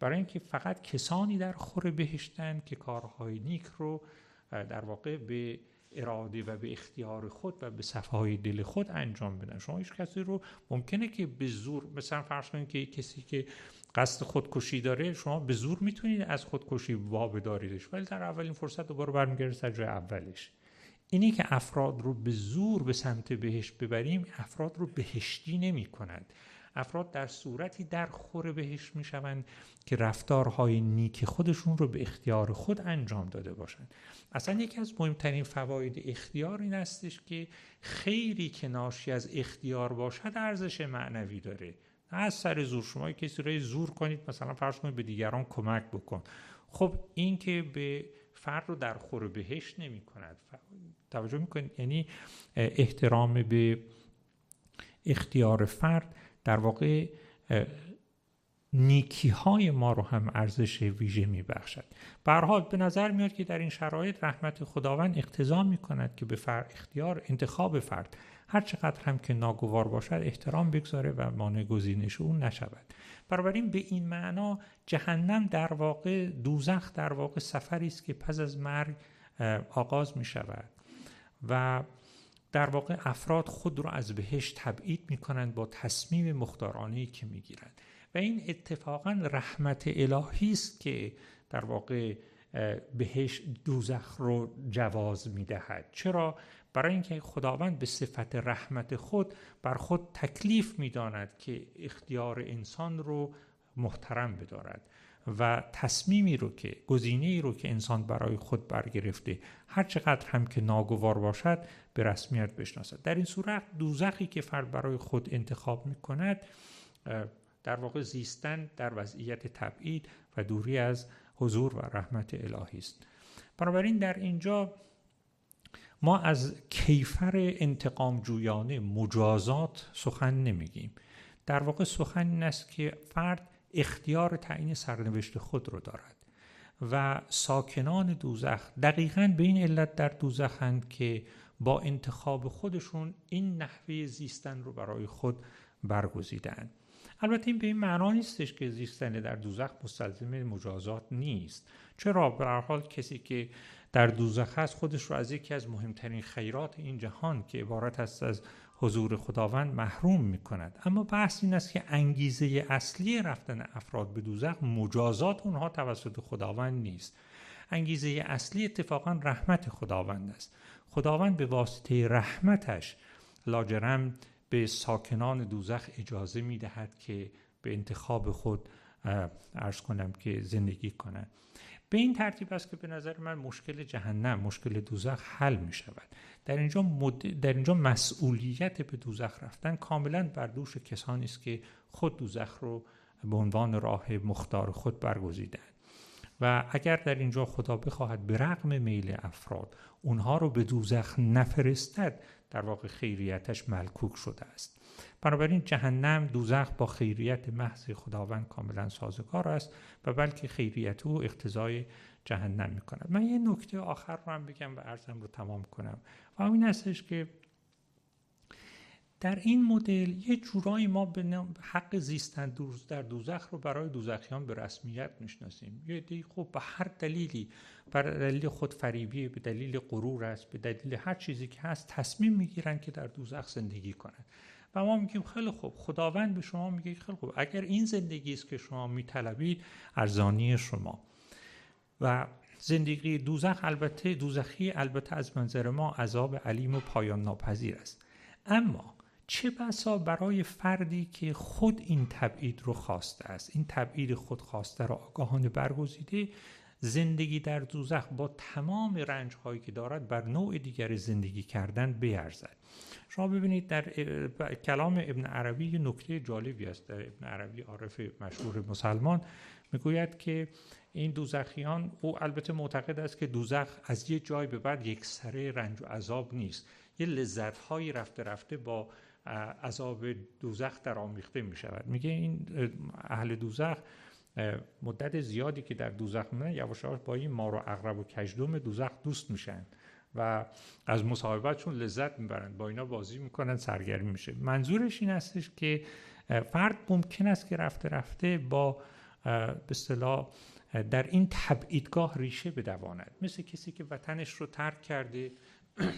برای اینکه فقط کسانی در خور بهشتن که کارهای نیک رو در واقع به اراده و به اختیار خود و به صفحه دل خود انجام بدن. شما هیچ کسی رو ممکنه که به زور مثلا فرض کنید که کسی که قصد خودکشی داره شما به زور می‌تونید از خودکشی وابداریدش ولی در اولین فرصت دوباره برمیگرده سر جای اولش. اینی که افراد رو به زور به سمت بهشت ببریم افراد رو بهشتی نمی کند افراد در صورتی در خور بهش می شوند که رفتارهای نیک خودشون رو به اختیار خود انجام داده باشند. اصلا یکی از مهمترین فواید اختیار این استش که خیری که ناشی از اختیار باشد ارزش معنوی داره. نه از سر زور. شما کسی رو زور کنید مثلا فرض کنید به دیگران کمک بکن. خب این که به فرد رو در خور بهش نمی کند توجه می‌کنید یعنی احترام به اختیار فرد. در واقع نیکی های ما رو هم ارزش ویژه می بخشد حال به نظر میاد که در این شرایط رحمت خداوند اقتضا می کند که به فرد اختیار انتخاب فرد هر چقدر هم که ناگوار باشد احترام بگذاره و مانع گزینش اون نشود. بنابراین به این معنا جهنم در واقع دوزخ در واقع سفری است که پس از مرگ آغاز می شود و در واقع افراد خود را از بهش تبعید می کنند با تصمیم مختارانه که می گیرند و این اتفاقا رحمت الهی است که در واقع بهش دوزخ رو جواز می دهد چرا؟ برای اینکه خداوند به صفت رحمت خود بر خود تکلیف می داند که اختیار انسان رو محترم بدارد. و تصمیمی رو که گزینه رو که انسان برای خود برگرفته هر چقدر هم که ناگوار باشد به رسمیت بشناسد. در این صورت دوزخی که فرد برای خود انتخاب می کند در واقع زیستن در وضعیت تبعید و دوری از حضور و رحمت الهی است. بنابراین در اینجا ما از کیفر انتقام جویانه مجازات سخن نمیگیم. در واقع سخن این است که فرد اختیار تعیین سرنوشت خود رو دارد. و ساکنان دوزخ دقیقا به این علت در دوزخند که با انتخاب خودشون این نحوه زیستن رو برای خود برگزیدن البته این به این معنا نیستش که زیستن در دوزخ مستلزم مجازات نیست. چرا؟ به حال کسی که در دوزخ هست خودش رو از یکی از مهمترین خیرات این جهان که عبارت است از حضور خداوند محروم می کند اما بحث این است که انگیزه اصلی رفتن افراد به دوزخ مجازات اونها توسط خداوند نیست. انگیزه اصلی اتفاقا رحمت خداوند است. خداوند به واسطه رحمتش لاجرم به ساکنان دوزخ اجازه می دهد که به انتخاب خود ارز کنم که زندگی کنند. به این ترتیب است که به نظر من مشکل جهنم مشکل دوزخ حل می شود در اینجا, در اینجا مسئولیت به دوزخ رفتن کاملا بر دوش کسانی است که خود دوزخ رو به عنوان راه مختار خود برگزیدند و اگر در اینجا خدا بخواهد به رغم میل افراد اونها رو به دوزخ نفرستد در واقع خیریتش ملکوک شده است. بنابراین جهنم دوزخ با خیریت محض خداوند کاملا سازگار است و بلکه خیریت او اقتضای جهنم می کند من یه نکته آخر رو هم بگم و ارزم رو تمام کنم. و این هستش که در این مدل یه جورایی ما به حق زیستن در دوزخ رو برای دوزخیان به رسمیت می‌شناسیم. یه دی خب به هر دلیلی بر دلیل خودفریبی به دلیل غرور است به دلیل هر چیزی که هست تصمیم می‌گیرن که در دوزخ زندگی کنند و ما میگیم خیلی خوب. خداوند به شما میگه خیلی خوب. اگر این زندگی است که شما میطلبید ارزانی شما. و زندگی دوزخ البته دوزخی البته از منظر ما عذاب علیم و پایان ناپذیر است. اما چه بسا برای فردی که خود این تبعید رو خواسته است؟ این تبعید خود خواسته را آگاهانه برگزیده زندگی در دوزخ با تمام رنج هایی که دارد بر نوع دیگر زندگی کردن بیارزد. شما ببینید در کلام ابن عربی یه نکته جالبی است. در ابن عربی عارف مشهور مسلمان می‌گوید که این دوزخیان او البته معتقد است که دوزخ از یه جای به بعد یک سره رنج و عذاب نیست. یه لذت هایی رفته رفته با عذاب دوزخ در آمیخته می شود میگه این اهل دوزخ مدت زیادی که در دوزخ میمونن یواش با این مار و اغرب و کجدوم دوزخ دوست میشن و از مصاحبتشون لذت می‌برند با اینا بازی می‌کنن سرگرمی میشه. منظورش این هستش که فرد ممکن است که رفته رفته با به اصطلاح در این تبعیدگاه ریشه بدواند. مثل کسی که وطنش رو ترک کرده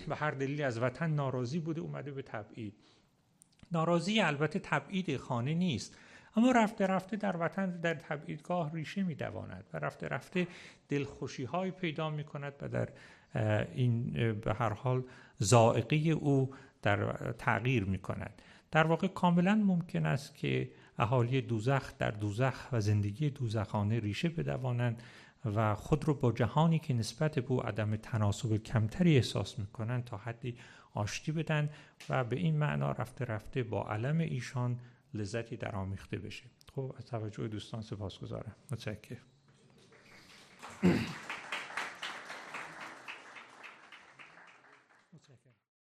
و هر دلیلی از وطن ناراضی بوده اومده به تبعید. ناراضی البته تبعید خانه نیست. اما رفته رفته در وطن در تبعیدگاه ریشه می دواند و رفته رفته دلخوشی های پیدا می کند و در این به هر حال زائقه او در تغییر می کند در واقع کاملا ممکن است که اهالی دوزخ در دوزخ و زندگی دوزخانه ریشه بدوانند و خود رو با جهانی که نسبت به او عدم تناسب کمتری احساس می‌کنند تا حدی آشتی بدن و به این معنا رفته رفته با علم ایشان لذتی در آمیخته بشه. خب از توجه دوستان سپاس گذارم متشکرم.